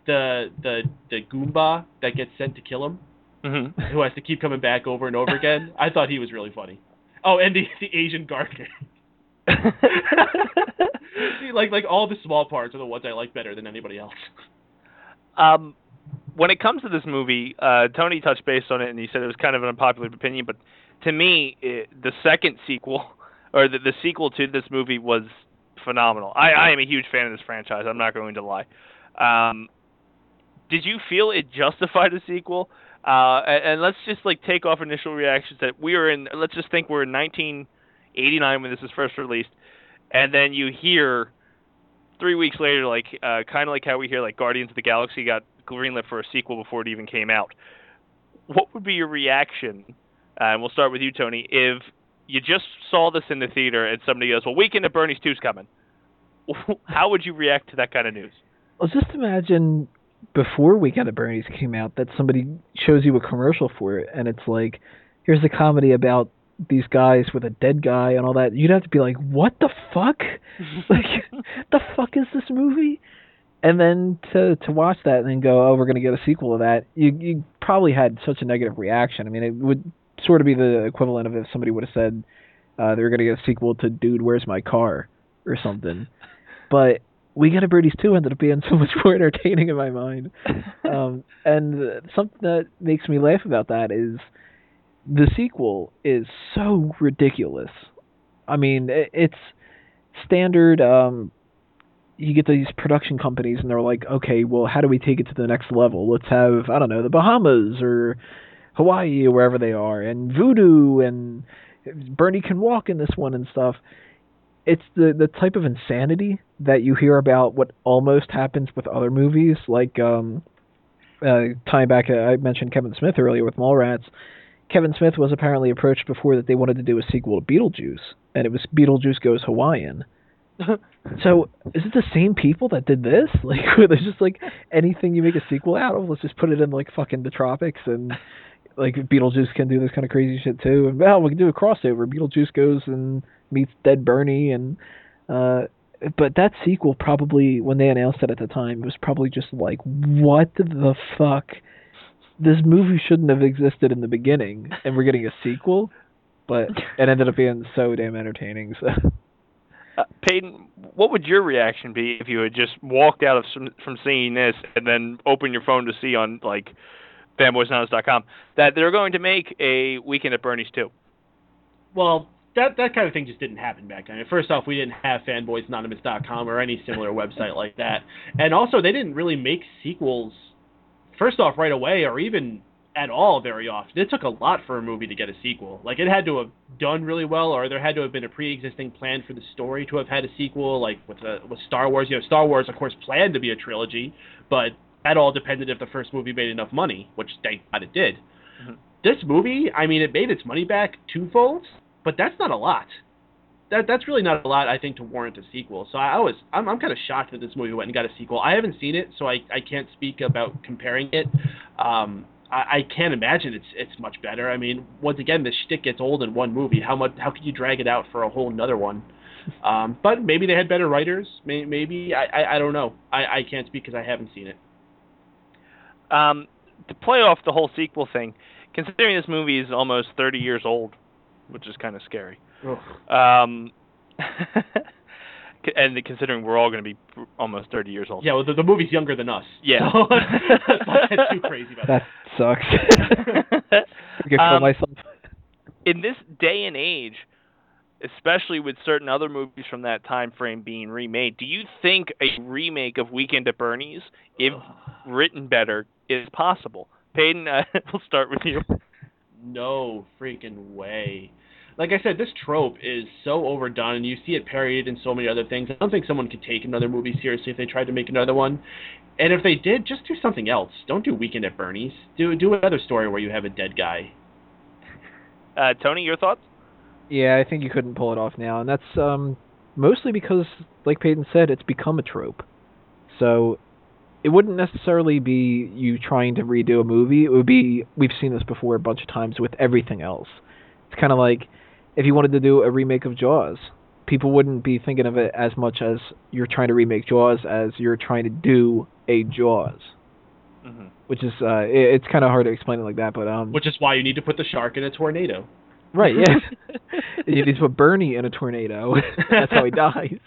the the the Goomba that gets sent to kill him, Mm-hmm. who has to keep coming back over and over again. I thought he was really funny. Oh, and the the Asian gardener. See, like like all the small parts are the ones I like better than anybody else. Um, when it comes to this movie, uh, Tony touched base on it, and he said it was kind of an unpopular opinion. But to me, it, the second sequel, or the, the sequel to this movie, was phenomenal. I, I am a huge fan of this franchise. I'm not going to lie. Um, did you feel it justified a sequel? Uh, and, and let's just like take off initial reactions that we were in. Let's just think we're in 1989 when this was first released, and then you hear three weeks later, like uh, kind of like how we hear like Guardians of the Galaxy got greenlit for a sequel before it even came out. What would be your reaction? Uh, and we'll start with you, Tony. If you just saw this in the theater and somebody goes, "Well, Weekend at Bernie's 2's coming," how would you react to that kind of news? Well, just imagine before Weekend at Bernie's came out that somebody shows you a commercial for it, and it's like, here's a comedy about these guys with a dead guy and all that. You'd have to be like, what the fuck? like, the fuck is this movie? And then to to watch that and then go, oh, we're gonna get a sequel to that. You you probably had such a negative reaction. I mean, it would sort of be the equivalent of if somebody would have said uh, they were gonna get a sequel to Dude, Where's My Car or something. But Weekend at Bernie's 2 ended up being so much more entertaining in my mind. Um, and something that makes me laugh about that is the sequel is so ridiculous. I mean, it's standard. Um, you get these production companies, and they're like, okay, well, how do we take it to the next level? Let's have, I don't know, the Bahamas or Hawaii or wherever they are, and voodoo, and Bernie can walk in this one and stuff it's the the type of insanity that you hear about what almost happens with other movies like um uh tying back uh, I mentioned Kevin Smith earlier with Mallrats Kevin Smith was apparently approached before that they wanted to do a sequel to Beetlejuice and it was Beetlejuice goes Hawaiian. So is it the same people that did this? Like where there's just like anything you make a sequel out of? Let's just put it in like fucking the tropics and like Beetlejuice can do this kind of crazy shit too. And well we can do a crossover. Beetlejuice goes and meets Dead Bernie and uh but that sequel probably when they announced it at the time was probably just like what the fuck this movie shouldn't have existed in the beginning and we're getting a sequel but it ended up being so damn entertaining so Uh, Peyton, what would your reaction be if you had just walked out of some, from seeing this and then opened your phone to see on like fanboysanonymous.com that they're going to make a Weekend at Bernie's too? Well, that that kind of thing just didn't happen back then. First off, we didn't have fanboysanonymous.com or any similar website like that, and also they didn't really make sequels. First off, right away, or even at all very often. It took a lot for a movie to get a sequel. Like it had to have done really well, or there had to have been a pre-existing plan for the story to have had a sequel. Like with the, with Star Wars, you know, Star Wars of course planned to be a trilogy, but that all depended if the first movie made enough money, which thank God it did. Mm-hmm. This movie, I mean, it made its money back twofold, but that's not a lot. That that's really not a lot, I think, to warrant a sequel. So I, was, I'm, I'm kind of shocked that this movie went and got a sequel. I haven't seen it, so I, I can't speak about comparing it. Um, I, can't imagine it's it's much better. I mean, once again, the shtick gets old in one movie. How much? How could you drag it out for a whole another one? Um, but maybe they had better writers. Maybe, maybe I, I I don't know. I I can't speak because I haven't seen it. Um, to play off the whole sequel thing, considering this movie is almost 30 years old, which is kind of scary. Um, and considering we're all going to be almost 30 years old. Yeah, well, the, the movie's younger than us. Yeah. So that's too crazy about that. sucks. I can um, myself. In this day and age, especially with certain other movies from that time frame being remade, do you think a remake of Weekend at Bernie's, if written better, is possible? Peyton, uh, we'll start with you. No freaking way like I said, this trope is so overdone, and you see it parodied in so many other things. I don't think someone could take another movie seriously if they tried to make another one. And if they did, just do something else. Don't do Weekend at Bernie's. Do do another story where you have a dead guy. Uh, Tony, your thoughts? Yeah, I think you couldn't pull it off now, and that's um, mostly because, like Payton said, it's become a trope. So it wouldn't necessarily be you trying to redo a movie. It would be we've seen this before a bunch of times with everything else. It's kind of like if you wanted to do a remake of Jaws, people wouldn't be thinking of it as much as you're trying to remake Jaws as you're trying to do a Jaws. Mm-hmm. Which is uh, it, it's kind of hard to explain it like that, but um. Which is why you need to put the shark in a tornado. Right. Yeah. you need to put Bernie in a tornado. That's how he dies.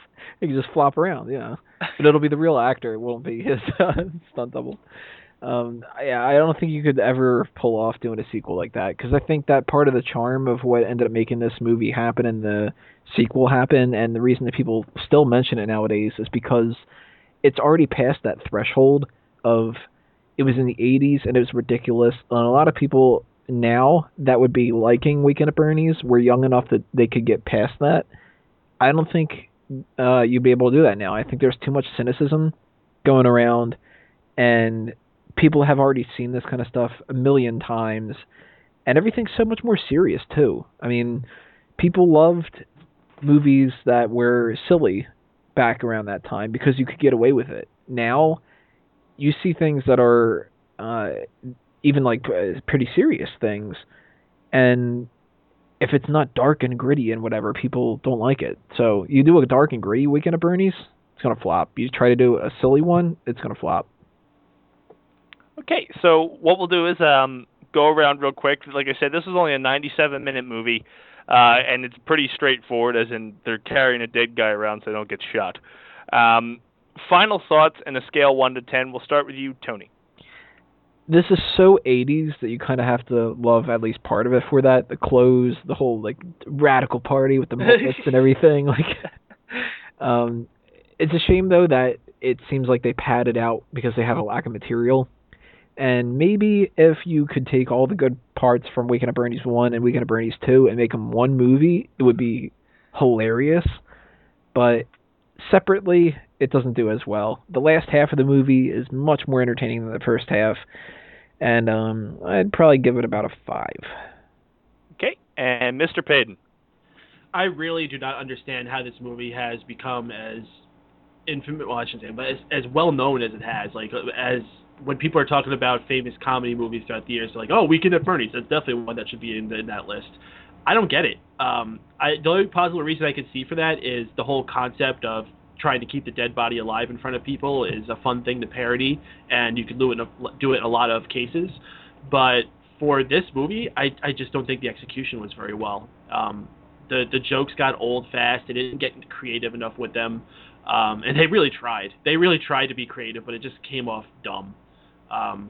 He can just flop around. Yeah. But it'll be the real actor. It won't be his uh, stunt double um yeah i don't think you could ever pull off doing a sequel like that because i think that part of the charm of what ended up making this movie happen and the sequel happen and the reason that people still mention it nowadays is because it's already past that threshold of it was in the 80s and it was ridiculous. And a lot of people now that would be liking weekend at bernie's were young enough that they could get past that. I don't think uh, you'd be able to do that now. I think there's too much cynicism going around and people have already seen this kind of stuff a million times and everything's so much more serious too. I mean, people loved movies that were silly back around that time because you could get away with it. Now, you see things that are uh, even like uh, pretty serious things, and if it's not dark and gritty and whatever, people don't like it. So you do a dark and gritty Weekend at Bernie's, it's gonna flop. You try to do a silly one, it's gonna flop. Okay, so what we'll do is um, go around real quick. Like I said, this is only a 97 minute movie, uh, and it's pretty straightforward, as in they're carrying a dead guy around so they don't get shot. Um, final thoughts and a scale 1 to 10. We'll start with you, Tony. This is so 80s that you kind of have to love at least part of it for that. The clothes, the whole like radical party with the mullets and everything. Like, um, it's a shame though that it seems like they padded out because they have a lack of material and maybe if you could take all the good parts from Weekend at Bernie's 1 and Weekend at Bernie's 2 and make them one movie, it would be hilarious. But separately, it doesn't do as well. The last half of the movie is much more entertaining than the first half. And um, I'd probably give it about a 5. Okay. And Mr. Payton. I really do not understand how this movie has become as infamous, well, I shouldn't say, but as, as well known as it has. Like, as when people are talking about famous comedy movies throughout the years, they're like, "Oh, Weekend at Bernie's." That's definitely one that should be in, the, in that list. I don't get it. Um, I, the only possible reason I can see for that is the whole concept of trying to keep the dead body alive in front of people is a fun thing to parody, and you can do it in a, do it in a lot of cases. But for this movie, I, I just don't think the execution was very well. Um, the the jokes got old fast. They didn't get creative enough with them, um, and they really tried. They really tried to be creative, but it just came off dumb um,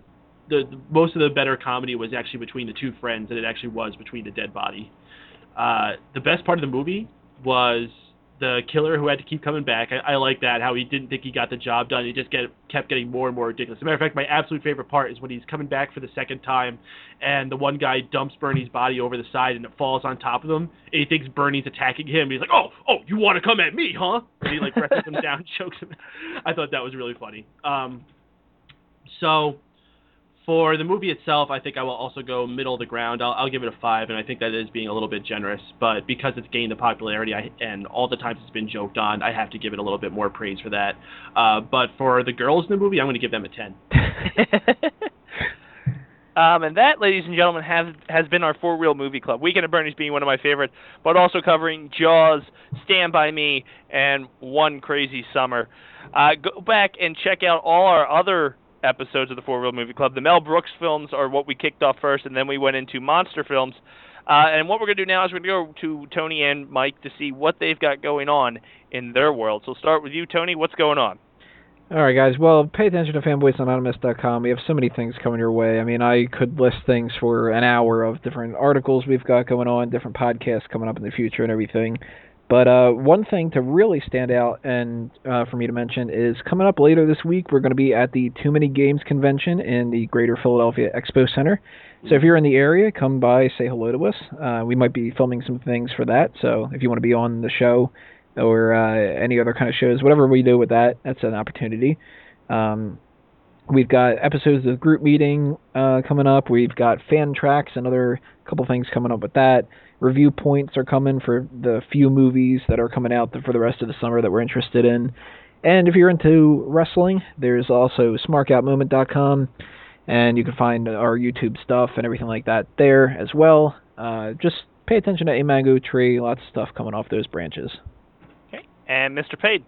the, the, most of the better comedy was actually between the two friends than it actually was between the dead body. Uh, the best part of the movie was the killer who had to keep coming back. I, I like that how he didn't think he got the job done. He just get kept getting more and more ridiculous. As a matter of fact, my absolute favorite part is when he's coming back for the second time, and the one guy dumps Bernie's body over the side, and it falls on top of him. And he thinks Bernie's attacking him. He's like, "Oh, oh, you want to come at me, huh?" And he like presses him down, chokes him. I thought that was really funny. Um, so for the movie itself, I think I will also go middle of the ground. I'll, I'll give it a five, and I think that is being a little bit generous. But because it's gained the popularity I, and all the times it's been joked on, I have to give it a little bit more praise for that. Uh, but for the girls in the movie, I'm going to give them a ten. Um, and that, ladies and gentlemen, has has been our four reel movie club. Weekend at Bernie's being one of my favorites, but also covering Jaws, Stand by Me, and One Crazy Summer. Uh, go back and check out all our other episodes of the Four Reel Movie Club. The Mel Brooks films are what we kicked off first, and then we went into monster films. Uh, and what we're going to do now is we're going to go to Tony and Mike to see what they've got going on in their world. So, we'll start with you, Tony. What's going on? All right, guys. Well, pay attention to fanboysanonymous.com. We have so many things coming your way. I mean, I could list things for an hour of different articles we've got going on, different podcasts coming up in the future, and everything. But uh, one thing to really stand out and uh, for me to mention is coming up later this week, we're going to be at the Too Many Games convention in the Greater Philadelphia Expo Center. So if you're in the area, come by, say hello to us. Uh, we might be filming some things for that. So if you want to be on the show, or uh, any other kind of shows, whatever we do with that, that's an opportunity. Um, we've got episodes of group meeting uh, coming up. We've got fan tracks, and other couple things coming up with that. Review points are coming for the few movies that are coming out for the rest of the summer that we're interested in. And if you're into wrestling, there's also smarkoutmoment.com, and you can find our YouTube stuff and everything like that there as well. Uh, just pay attention to a mango tree, lots of stuff coming off those branches. Okay. And Mr. Pade.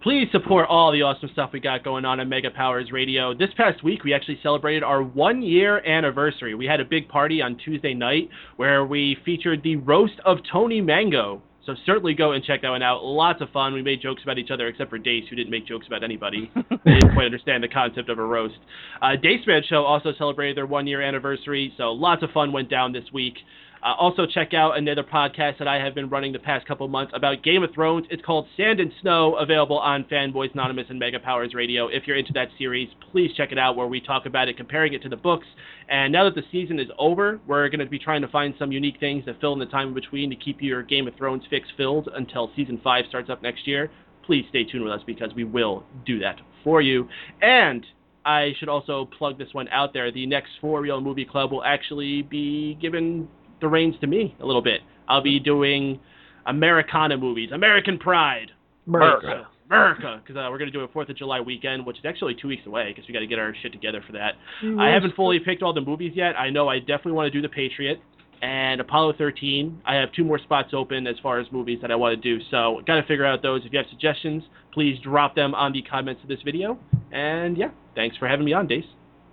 Please support all the awesome stuff we got going on at Mega Powers Radio. This past week, we actually celebrated our one year anniversary. We had a big party on Tuesday night where we featured the roast of Tony Mango. So certainly go and check that one out. Lots of fun. We made jokes about each other, except for Dace, who didn't make jokes about anybody. they didn't quite understand the concept of a roast. Uh, Dace Man Show also celebrated their one year anniversary, so lots of fun went down this week. Uh, also, check out another podcast that I have been running the past couple months about Game of Thrones. It's called Sand and Snow, available on Fanboys Anonymous and Mega Powers Radio. If you're into that series, please check it out, where we talk about it, comparing it to the books. And now that the season is over, we're going to be trying to find some unique things to fill in the time in between to keep your Game of Thrones fix filled until season five starts up next year. Please stay tuned with us because we will do that for you. And I should also plug this one out there. The next Four Reel Movie Club will actually be given the reins to me a little bit. I'll be doing Americana movies, American Pride, America. America, because uh, we're going to do a Fourth of July weekend, which is actually two weeks away, because we got to get our shit together for that. I haven't fully picked all the movies yet. I know I definitely want to do The Patriot and Apollo 13. I have two more spots open as far as movies that I want to do, so got to figure out those. If you have suggestions, please drop them on the comments of this video. And yeah, thanks for having me on, Dace.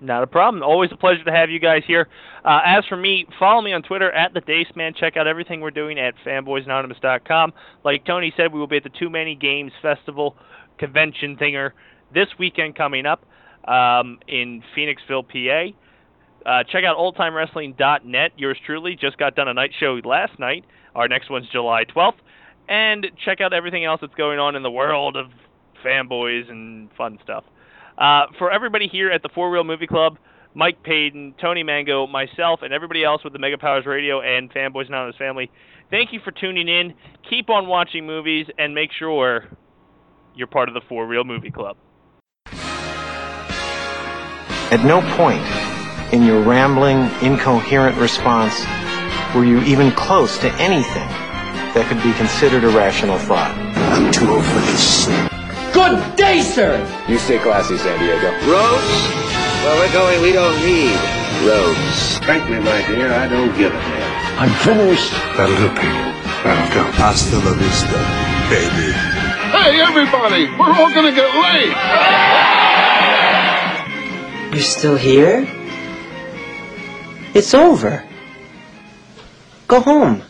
Not a problem. Always a pleasure to have you guys here. Uh, as for me, follow me on Twitter at the Dace Man. Check out everything we're doing at fanboysanonymous.com. Like Tony said, we will be at the Too Many Games Festival convention thinger this weekend coming up um, in Phoenixville, PA. Uh, check out oldtimewrestling.net. Yours truly just got done a night show last night. Our next one's July 12th. And check out everything else that's going on in the world of fanboys and fun stuff. Uh, for everybody here at the Four Reel Movie Club, Mike Payton, Tony Mango, myself, and everybody else with the Mega Powers Radio and Fanboys Anonymous family, thank you for tuning in. Keep on watching movies and make sure you're part of the Four Reel Movie Club. At no point in your rambling, incoherent response were you even close to anything that could be considered a rational thought. I'm too old for this. Good day, sir! You stay classy, San Diego. Roads? Where we're going, we don't need roads. Frankly, my dear, I don't give a damn. I'm finished. That'll do, Pete. That'll do. Hasta la vista, baby. Hey, everybody! We're all gonna get late! You're still here? It's over. Go home.